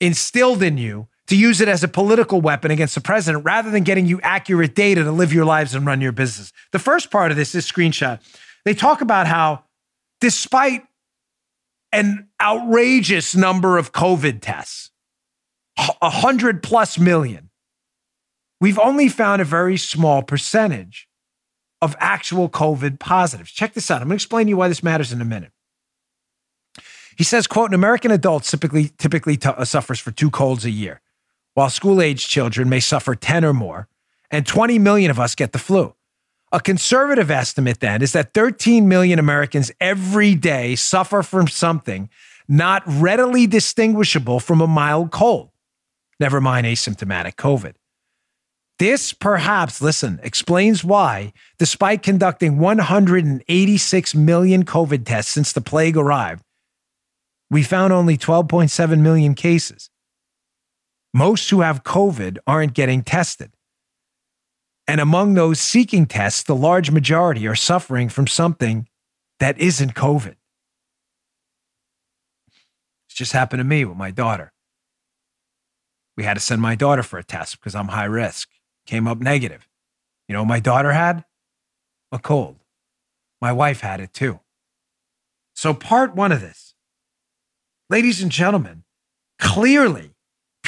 instilled in you, to use it as a political weapon against the president rather than getting you accurate data to live your lives and run your business. The first part of this, this screenshot, they talk about how despite an outrageous number of COVID tests, a hundred plus million, we've only found a very small percentage of actual COVID positives. Check this out. I'm going to explain to you why this matters in a minute. He says, quote, an American adult typically, typically t- uh, suffers for two colds a year, while school age children may suffer 10 or more, and 20 million of us get the flu. A conservative estimate then is that 13 million Americans every day suffer from something not readily distinguishable from a mild cold, never mind asymptomatic COVID. This perhaps, listen, explains why, despite conducting 186 million COVID tests since the plague arrived, we found only 12.7 million cases. Most who have COVID aren't getting tested. And among those seeking tests, the large majority are suffering from something that isn't COVID. It's just happened to me with my daughter. We had to send my daughter for a test because I'm high risk came up negative. You know, my daughter had a cold. My wife had it too. So, part one of this, ladies and gentlemen, clearly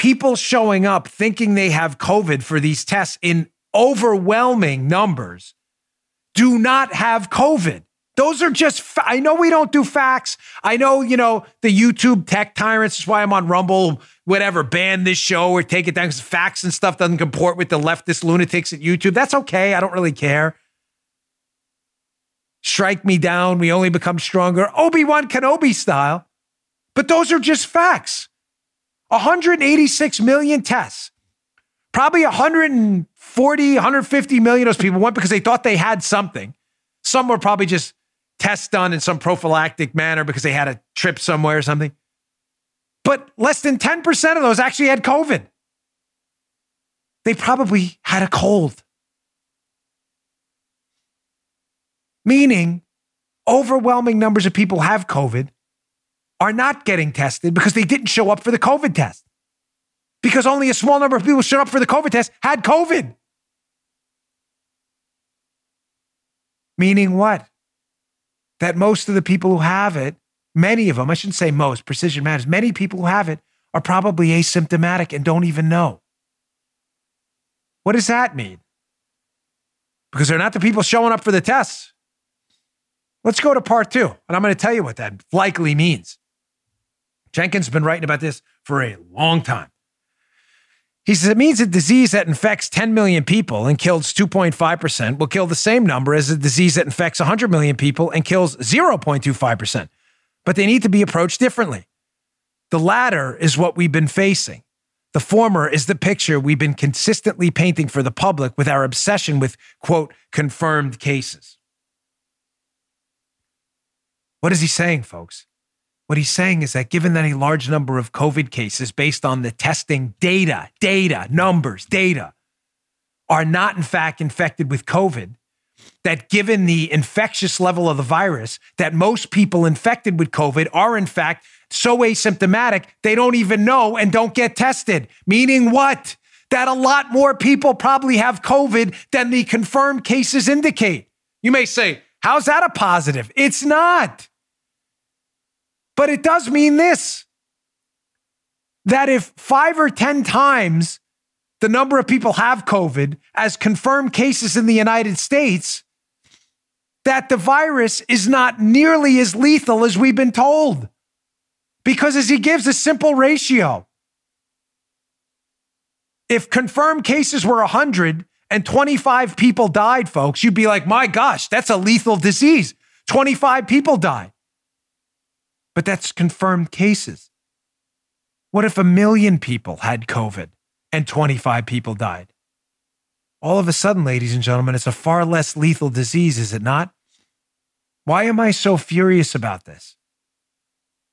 people showing up thinking they have COVID for these tests in overwhelming numbers do not have COVID. Those are just, fa- I know we don't do facts. I know, you know, the YouTube tech tyrants, that's why I'm on Rumble, whatever, ban this show or take it down because facts and stuff doesn't comport with the leftist lunatics at YouTube. That's okay. I don't really care. Strike me down. We only become stronger. Obi Wan Kenobi style. But those are just facts. 186 million tests. Probably 140, 150 million of those people went because they thought they had something. Some were probably just tests done in some prophylactic manner because they had a trip somewhere or something. But less than 10% of those actually had COVID. They probably had a cold. Meaning, overwhelming numbers of people have COVID are not getting tested because they didn't show up for the COVID test. Because only a small number of people showed up for the COVID test had COVID. Meaning what? That most of the people who have it, many of them, I shouldn't say most, precision matters, many people who have it are probably asymptomatic and don't even know. What does that mean? Because they're not the people showing up for the tests. Let's go to part two, and I'm going to tell you what that likely means. Jenkins has been writing about this for a long time. He says it means a disease that infects 10 million people and kills 2.5% will kill the same number as a disease that infects 100 million people and kills 0.25%. But they need to be approached differently. The latter is what we've been facing. The former is the picture we've been consistently painting for the public with our obsession with, quote, confirmed cases. What is he saying, folks? What he's saying is that given that a large number of COVID cases based on the testing data, data, numbers, data, are not in fact infected with COVID, that given the infectious level of the virus, that most people infected with COVID are in fact so asymptomatic, they don't even know and don't get tested. Meaning what? That a lot more people probably have COVID than the confirmed cases indicate. You may say, how's that a positive? It's not. But it does mean this that if five or 10 times the number of people have COVID as confirmed cases in the United States, that the virus is not nearly as lethal as we've been told. Because as he gives a simple ratio, if confirmed cases were 100 and 25 people died, folks, you'd be like, my gosh, that's a lethal disease. 25 people died but that's confirmed cases. What if a million people had COVID and 25 people died? All of a sudden, ladies and gentlemen, it's a far less lethal disease, is it not? Why am I so furious about this?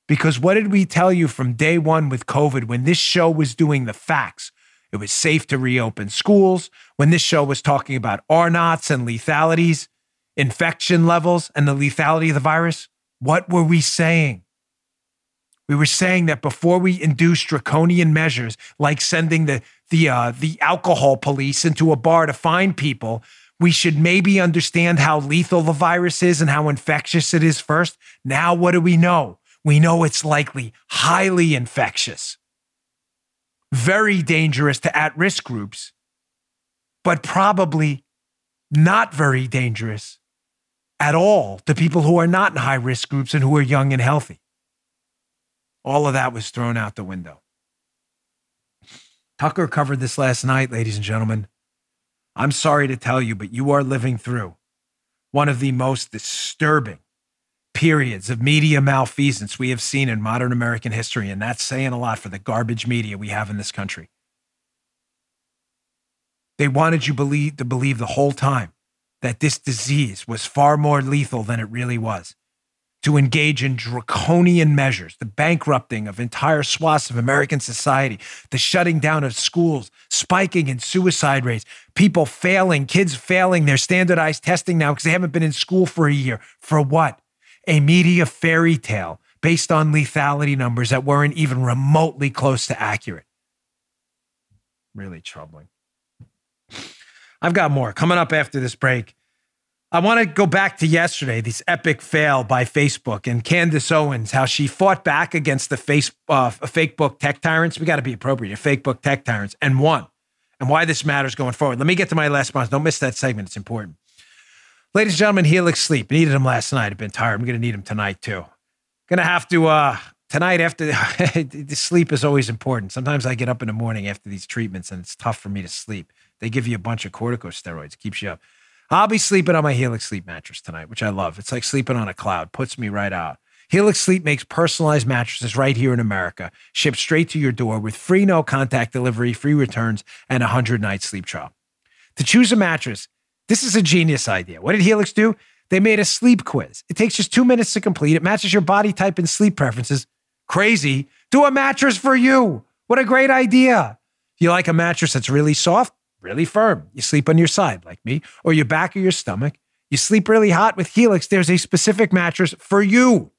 Because what did we tell you from day one with COVID when this show was doing the facts? It was safe to reopen schools. When this show was talking about R naughts and lethalities, infection levels, and the lethality of the virus, what were we saying? We were saying that before we induce draconian measures like sending the the uh, the alcohol police into a bar to find people, we should maybe understand how lethal the virus is and how infectious it is first. Now, what do we know? We know it's likely highly infectious, very dangerous to at risk groups, but probably not very dangerous at all to people who are not in high risk groups and who are young and healthy. All of that was thrown out the window. Tucker covered this last night, ladies and gentlemen. I'm sorry to tell you, but you are living through one of the most disturbing periods of media malfeasance we have seen in modern American history. And that's saying a lot for the garbage media we have in this country. They wanted you believe, to believe the whole time that this disease was far more lethal than it really was to engage in draconian measures, the bankrupting of entire swaths of American society, the shutting down of schools, spiking in suicide rates, people failing, kids failing their standardized testing now because they haven't been in school for a year. For what? A media fairy tale based on lethality numbers that weren't even remotely close to accurate. Really troubling. I've got more coming up after this break. I want to go back to yesterday, this epic fail by Facebook and Candace Owens, how she fought back against the face, uh, fake book tech tyrants. We got to be appropriate, fake book tech tyrants, and won. And why this matters going forward. Let me get to my last sponsor. Don't miss that segment. It's important. Ladies and gentlemen, Helix Sleep. Needed him last night. I've been tired. I'm going to need him tonight too. Gonna have to uh tonight after [LAUGHS] the sleep is always important. Sometimes I get up in the morning after these treatments and it's tough for me to sleep. They give you a bunch of corticosteroids, keeps you up. I'll be sleeping on my Helix Sleep mattress tonight, which I love. It's like sleeping on a cloud, puts me right out. Helix Sleep makes personalized mattresses right here in America, shipped straight to your door with free no contact delivery, free returns, and a 100 night sleep trial. To choose a mattress, this is a genius idea. What did Helix do? They made a sleep quiz. It takes just two minutes to complete. It matches your body type and sleep preferences. Crazy. Do a mattress for you. What a great idea. You like a mattress that's really soft, really firm. You sleep on your side, like me, or your back or your stomach. You sleep really hot with Helix. There's a specific mattress for you.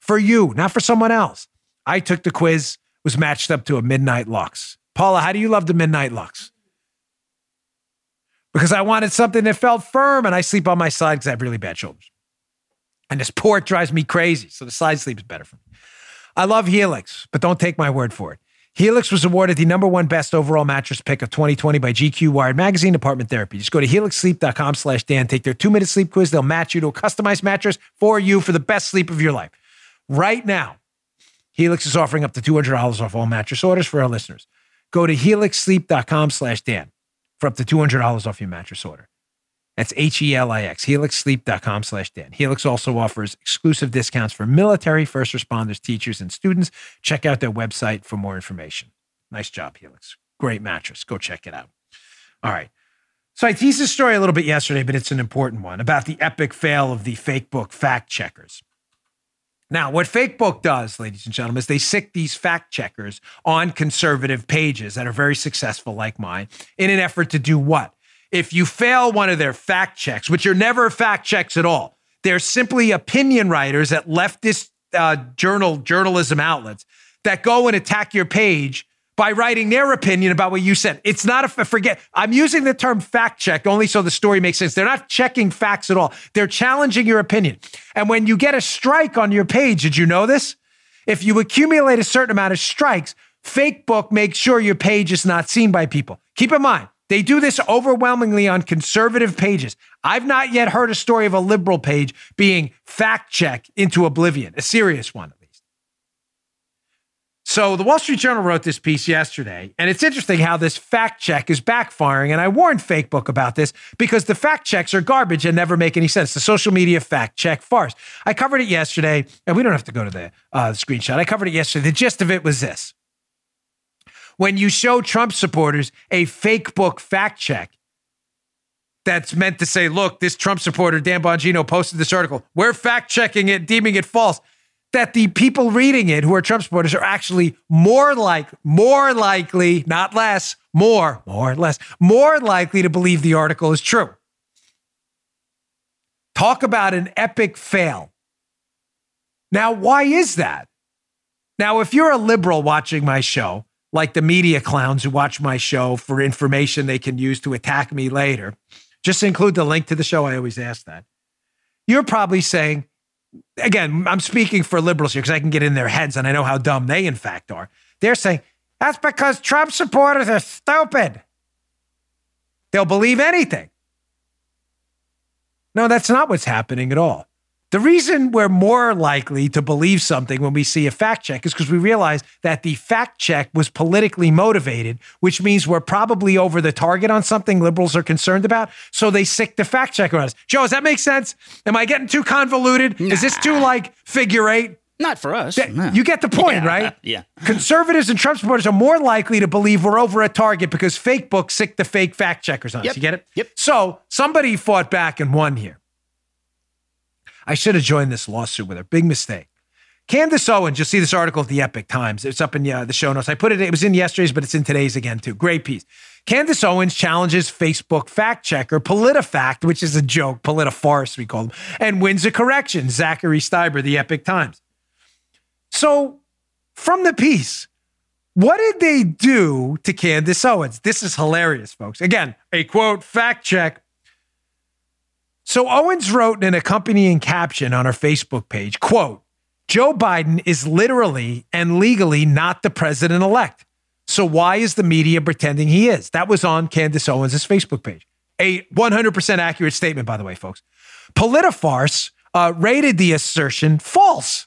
For you, not for someone else. I took the quiz, was matched up to a Midnight Luxe. Paula, how do you love the Midnight Luxe? because I wanted something that felt firm and I sleep on my side because I have really bad shoulders. And this port drives me crazy. So the side sleep is better for me. I love Helix, but don't take my word for it. Helix was awarded the number one best overall mattress pick of 2020 by GQ Wired Magazine Apartment Therapy. Just go to helixsleep.com slash Dan. Take their two minute sleep quiz. They'll match you to a customized mattress for you for the best sleep of your life. Right now, Helix is offering up to $200 off all mattress orders for our listeners. Go to helixsleep.com slash Dan for up to $200 off your mattress order. That's H-E-L-I-X, helixsleep.com slash Dan. Helix also offers exclusive discounts for military, first responders, teachers, and students. Check out their website for more information. Nice job, Helix. Great mattress. Go check it out. All right. So I teased this story a little bit yesterday, but it's an important one about the epic fail of the fake book fact checkers. Now, what Fakebook does, ladies and gentlemen, is they sic these fact checkers on conservative pages that are very successful, like mine, in an effort to do what? If you fail one of their fact checks, which are never fact checks at all, they're simply opinion writers at leftist uh, journal journalism outlets that go and attack your page by writing their opinion about what you said. It's not a forget. I'm using the term fact check only so the story makes sense. They're not checking facts at all. They're challenging your opinion. And when you get a strike on your page, did you know this? If you accumulate a certain amount of strikes, Fakebook makes sure your page is not seen by people. Keep in mind, they do this overwhelmingly on conservative pages. I've not yet heard a story of a liberal page being fact checked into oblivion, a serious one. At least. So the Wall Street Journal wrote this piece yesterday, and it's interesting how this fact check is backfiring. And I warned Fakebook about this because the fact checks are garbage and never make any sense. The social media fact check farce. I covered it yesterday, and we don't have to go to the uh, screenshot. I covered it yesterday. The gist of it was this: when you show Trump supporters a fake book fact check, that's meant to say, look, this Trump supporter, Dan Bongino, posted this article. We're fact checking it, deeming it false that the people reading it who are Trump supporters are actually more like more likely, not less, more, more less, more likely to believe the article is true. Talk about an epic fail. Now, why is that? Now, if you're a liberal watching my show, like the media clowns who watch my show for information they can use to attack me later, just include the link to the show. I always ask that. You're probably saying, again, I'm speaking for liberals here because I can get in their heads and I know how dumb they, in fact, are. They're saying that's because Trump supporters are stupid. They'll believe anything. No, that's not what's happening at all. The reason we're more likely to believe something when we see a fact check is because we realize that the fact check was politically motivated, which means we're probably over the target on something liberals are concerned about. So they sic the fact checker on us. Joe, does that make sense? Am I getting too convoluted? Nah. Is this too like figure eight? Not for us. You get the point, yeah, right? Yeah. Conservatives and Trump supporters are more likely to believe we're over a target because fake books sic the fake fact checkers on yep. us. You get it? Yep. So somebody fought back and won here. I should have joined this lawsuit with her. Big mistake. Candace Owens, you'll see this article at the Epoch Times. It's up in uh, the show notes. I put it, it was in yesterday's, but it's in today's again, too. Great piece. Candace Owens challenges Facebook fact checker PolitiFact, which is a joke, PolitiFarce, we call them, and wins a correction. Zachary Stieber, the Epoch Times. So, from the piece, what did they do to Candace Owens? This is hilarious, folks. Again, a quote fact check So Owens wrote in an accompanying caption on her Facebook page, quote, Joe Biden is literally and legally not the president elect. So why is the media pretending he is? That was on Candace Owens' Facebook page. A 100% accurate statement, by the way, folks. Politifarce uh, rated the assertion false,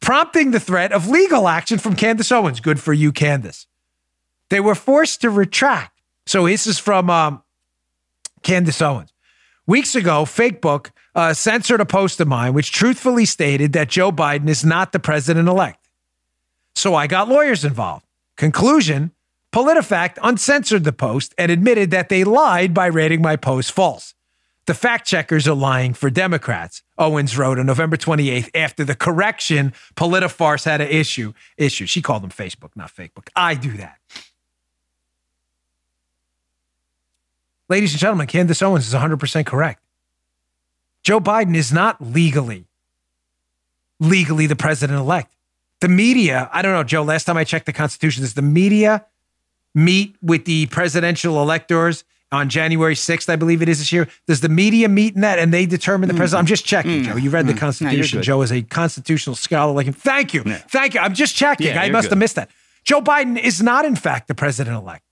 prompting the threat of legal action from Candace Owens. Good for you, Candace. They were forced to retract. So this is from um, Candace Owens. Weeks ago, Fakebook uh, censored a post of mine which truthfully stated that Joe Biden is not the president elect. So I got lawyers involved. Conclusion PolitiFact uncensored the post and admitted that they lied by rating my post false. The fact checkers are lying for Democrats, Owens wrote on November 28th after the correction Politifarce had an issue. issue. She called them Facebook, not Fakebook. I do that. Ladies and gentlemen, Candace Owens is 100% correct. Joe Biden is not legally, legally the president elect. The media, I don't know, Joe, last time I checked the Constitution, does the media meet with the presidential electors on January 6th, I believe it is this year? Does the media meet in that and they determine the Mm. president? I'm just checking, Mm. Joe. You read the Mm. No, you're Constitution. good. Joe is a constitutional scholar like him. Thank you. Thank you. I'm just checking. Yeah, I must good. have missed that. Joe Biden is not, in fact, the president elect.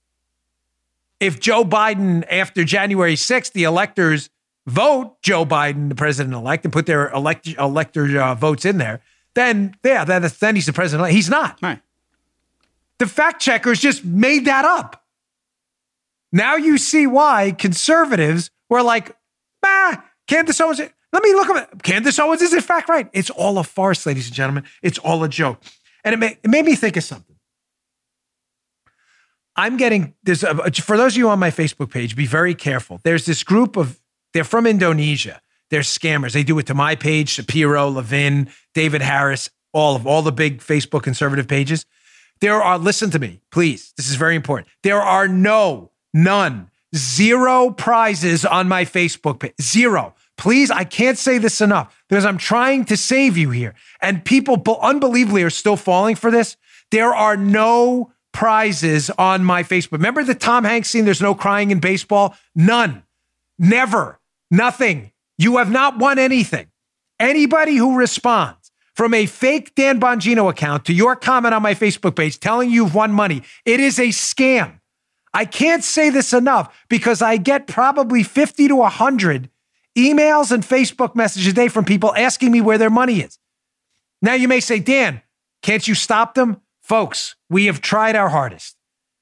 If Joe Biden, after January 6th, the electors vote Joe Biden the president elect and put their elect, elector uh, votes in there, then yeah, then, then he's the president elect. He's not. Right. The fact checkers just made that up. Now you see why conservatives were like, bah, Candace Owens. Let me look at it. Candace Owens is in fact right. It's all a farce, ladies and gentlemen. It's all a joke. And it, made it made me think of something. I'm getting there's a, uh, uh, for those of you on my Facebook page, be very careful. There's this group of they're from Indonesia. They're scammers. They do it to my page, Shapiro, Levin, David Harris, all of all the big Facebook conservative pages. There are listen to me, please. This is very important. There are no, none, zero prizes on my Facebook page. Zero. Please, I can't say this enough because I'm trying to save you here. And people unbelievably are still falling for this. There are no prizes on my Facebook. Remember the Tom Hanks scene? There's no crying in baseball? None. Never. Nothing. You have not won anything. Anybody who responds from a fake Dan Bongino account to your comment on my Facebook page telling you've won money, it is a scam. I can't say this enough because I get probably 50 to 100 emails and Facebook messages a day from people asking me where their money is. Now you may say, Dan, can't you stop them? Folks, we have tried our hardest.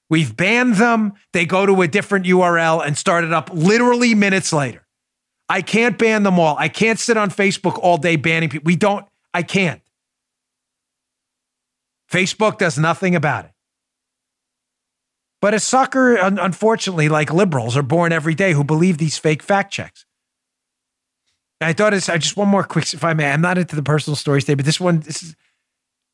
We've banned them. They go to a different URL and start it up literally minutes later. I can't ban them all. I can't sit on Facebook all day banning people. We don't, I can't. Facebook does nothing about it. But a sucker, unfortunately, like liberals, are born every day who believe these fake fact checks. I thought it's I just one more quick, if I may. I'm not into the personal stories today, but this one, this is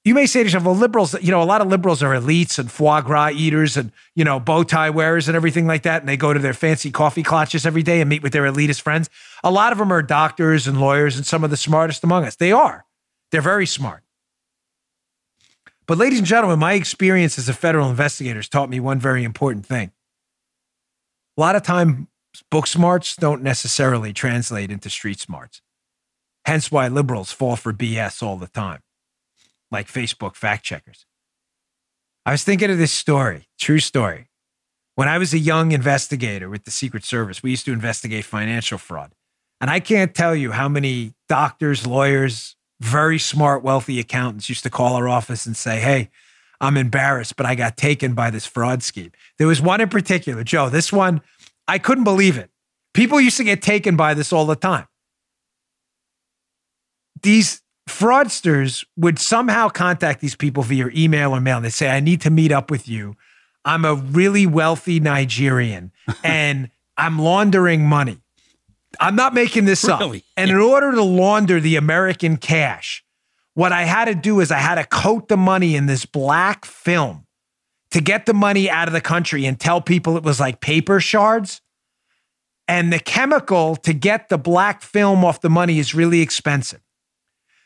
you may say to yourself, well, liberals, you know, a lot of liberals are elites and foie gras eaters and, you know, bow tie wearers and everything like that. And they go to their fancy coffee clutches every day and meet with their elitist friends. A lot of them are doctors and lawyers and some of the smartest among us. They are. They're very smart. But, ladies and gentlemen, my experience as a federal investigator has taught me one very important thing. A lot of times, book smarts don't necessarily translate into street smarts. Hence why liberals fall for BS all the time like Facebook fact checkers. I was thinking of this story, true story. When I was a young investigator with the Secret Service, we used to investigate financial fraud. And I can't tell you how many doctors, lawyers, very smart, wealthy accountants used to call our office and say, Hey, I'm embarrassed, but I got taken by this fraud scheme. There was one in particular, Joe, this one, I couldn't believe it. People used to get taken by this all the time. These fraudsters would somehow contact these people via email or mail. And They say, I need to meet up with you. I'm a really wealthy Nigerian [LAUGHS] and I'm laundering money. I'm not making this Really? up. And in order to launder the American cash, what I had to do is I had to coat the money in this black film to get the money out of the country and tell people it was like paper shards. And the chemical to get the black film off the money is really expensive.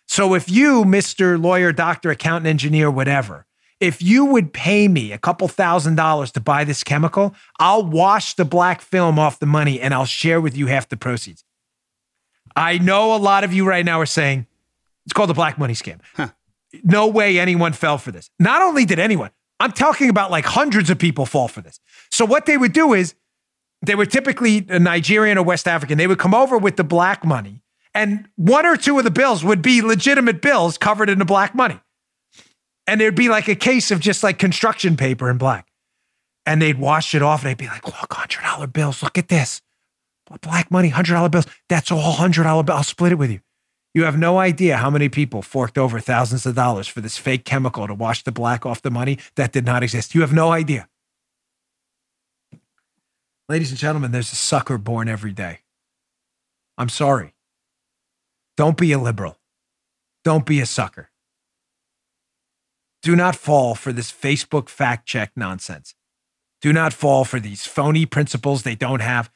So if you, Mr. Lawyer, Doctor, Accountant, Engineer, whatever, if you would pay me a couple thousand dollars to buy this chemical, I'll wash the black film off the money and I'll share with you half the proceeds. I know a lot of you right now are saying it's called the black money scam. No way anyone fell for this. Not only did anyone, I'm talking about like hundreds of people fall for this. So what they would do is they were typically a Nigerian or West African. They would come over with the black money, and one or two of the bills would be legitimate bills covered in the black money. And there'd be like a case of just like construction paper in black. And they'd wash it off and they'd be like, look, $100 bills. Look at this. Black money, $100 bills. That's all $100 bills. I'll split it with you. You have no idea how many people forked over thousands of dollars for this fake chemical to wash the black off the money that did not exist. You have no idea. Ladies and gentlemen, there's a sucker born every day. I'm sorry. Don't be a liberal. Don't be a sucker. Do not fall for this Facebook fact check nonsense. Do not fall for these phony principles they don't have.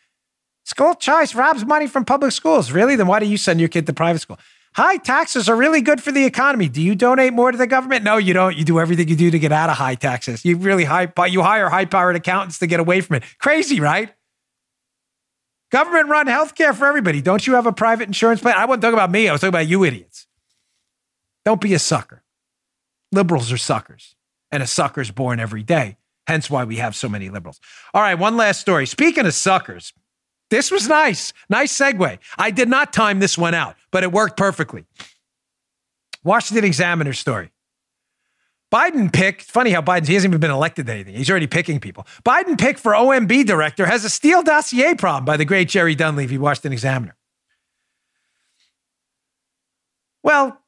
School choice robs money from public schools. Really? Then why do you send your kid to private school? High taxes are really good for the economy. Do you donate more to the government? No, you don't. You do everything you do to get out of high taxes. You really high, you hire high powered accountants to get away from it. Crazy, right? Government run healthcare for everybody. Don't you have a private insurance plan? I wasn't talking about me. I was talking about you idiots. Don't be a sucker. Liberals are suckers, and a sucker's born every day. Hence why we have so many liberals. All right, one last story. Speaking of suckers, this was nice. Nice segue. I did not time this one out, but it worked perfectly. Washington Examiner story. Biden picked, funny how Biden, he hasn't even been elected to anything. He's already picking people. Biden picked for OMB director has a Steele dossier problem by the great Jerry Dunleavy, Washington Examiner. Well,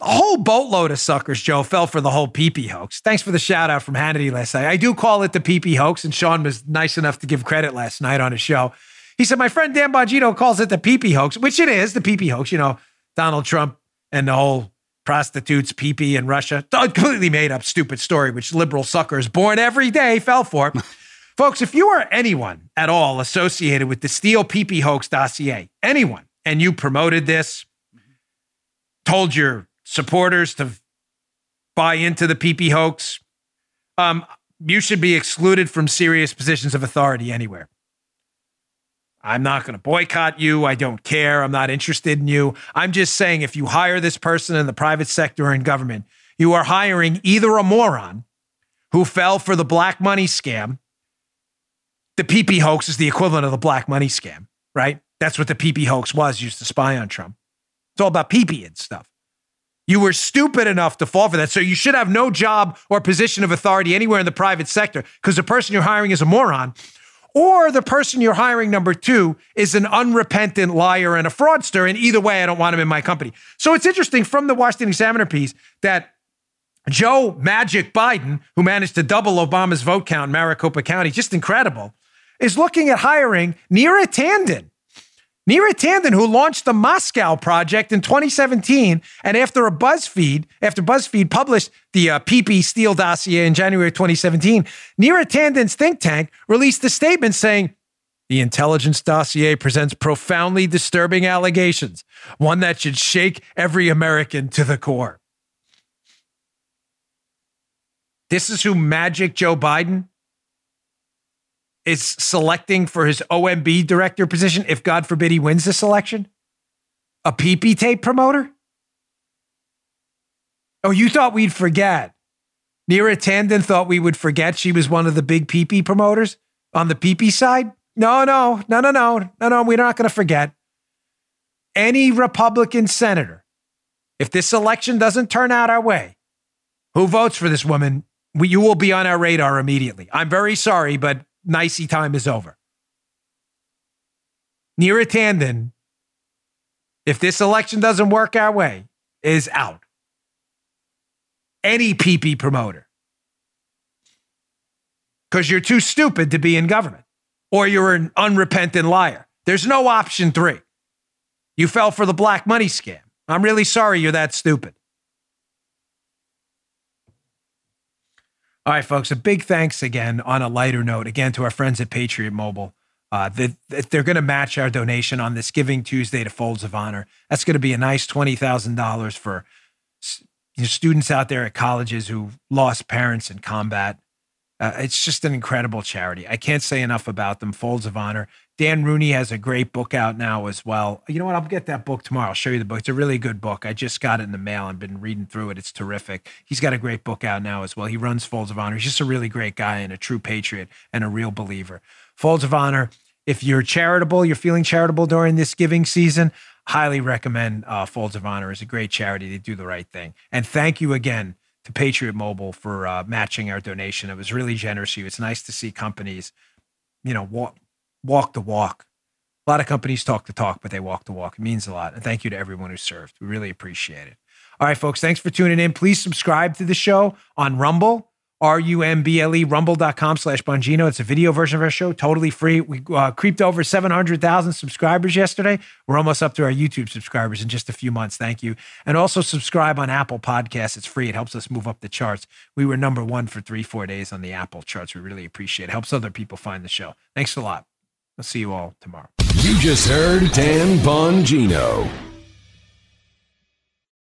a whole boatload of suckers, Joe, fell for the whole PP hoax. Thanks for the shout out from Hannity last night. I do call it the PP hoax, and Sean was nice enough to give credit last night on his show. He said, My friend Dan Bongino calls it the PP hoax, which it is, the PP hoax. You know, Donald Trump and the whole prostitutes, PP in Russia. Completely made up stupid story, which liberal suckers born every day fell for. [LAUGHS] Folks, if you are anyone at all associated with the Steele PP hoax dossier, anyone, and you promoted this, told your supporters to buy into the PP hoax, um, you should be excluded from serious positions of authority anywhere. I'm not going to boycott you. I don't care. I'm not interested in you. I'm just saying if you hire this person in the private sector or in government, you are hiring either a moron who fell for the black money scam. The PP hoax is the equivalent of the black money scam, right? That's what the PP hoax was, used to spy on Trump. It's all about PP and stuff. You were stupid enough to fall for that. So you should have no job or position of authority anywhere in the private sector because the person you're hiring is a moron or the person you're hiring, number two, is an unrepentant liar and a fraudster. And either way, I don't want him in my company. So it's interesting from the Washington Examiner piece that Joe Magic Biden, who managed to double Obama's vote count in Maricopa County, just incredible, is looking at hiring Neera Tanden Neera Tanden, who launched the Moscow Project in 2017, and after a BuzzFeed, after BuzzFeed published the uh, PP Steele dossier in January 2017, Neera Tanden's think tank released a statement saying, the intelligence dossier presents profoundly disturbing allegations, one that should shake every American to the core. This is who Magic Joe Biden is selecting for his OMB director position if, God forbid, he wins this election? A PP tape promoter? Oh, you thought we'd forget. Neera Tanden thought we would forget she was one of the big PP promoters on the PP side? No, no, no, no, no, no, no. We're not going to forget. Any Republican senator, if this election doesn't turn out our way, who votes for this woman, we, you will be on our radar immediately. I'm very sorry, but nicey time is over. Neera Tanden, if this election doesn't work our way, is out. Any PP promoter. Because you're too stupid to be in government or you're an unrepentant liar. There's no option three. You fell for the black money scam. I'm really sorry you're that stupid. All right, folks, a big thanks again on a lighter note, again, to our friends at Patriot Mobile. Uh, that they're going to match our donation on this Giving Tuesday to Folds of Honor. That's going to be a nice $20,000 for students out there at colleges who lost parents in combat. Uh, it's just an incredible charity. I can't say enough about them. Folds of Honor. Dan Rooney has a great book out now as well. You know what? I'll get that book tomorrow. I'll show you the book. It's a really good book. I just got it in the mail and been reading through it. It's terrific. He's got a great book out now as well. He runs Folds of Honor. He's just a really great guy and a true patriot and a real believer. Folds of Honor. If you're charitable, you're feeling charitable during this giving season, highly recommend uh, Folds of Honor. It's a great charity. They do the right thing. And thank you again to Patriot Mobile for uh, matching our donation. It was really generous of you. It's nice to see companies, you know, walk, walk the walk. A lot of companies talk the talk, but they walk the walk. It means a lot. And thank you to everyone who served. We really appreciate it. All right, folks, thanks for tuning in. Please subscribe to the show on Rumble R-U-M-B-L-E, rumble.com slash Bongino. It's a video version of our show, totally free. We uh, creeped over 700,000 subscribers yesterday. We're almost up to our YouTube subscribers in just a few months. Thank you. And also subscribe on Apple Podcasts. It's free. It helps us move up the charts. We were number one for three, four days on the Apple charts. We really appreciate it. Helps other people find the show. Thanks a lot. I'll see you all tomorrow. You just heard Dan Bongino.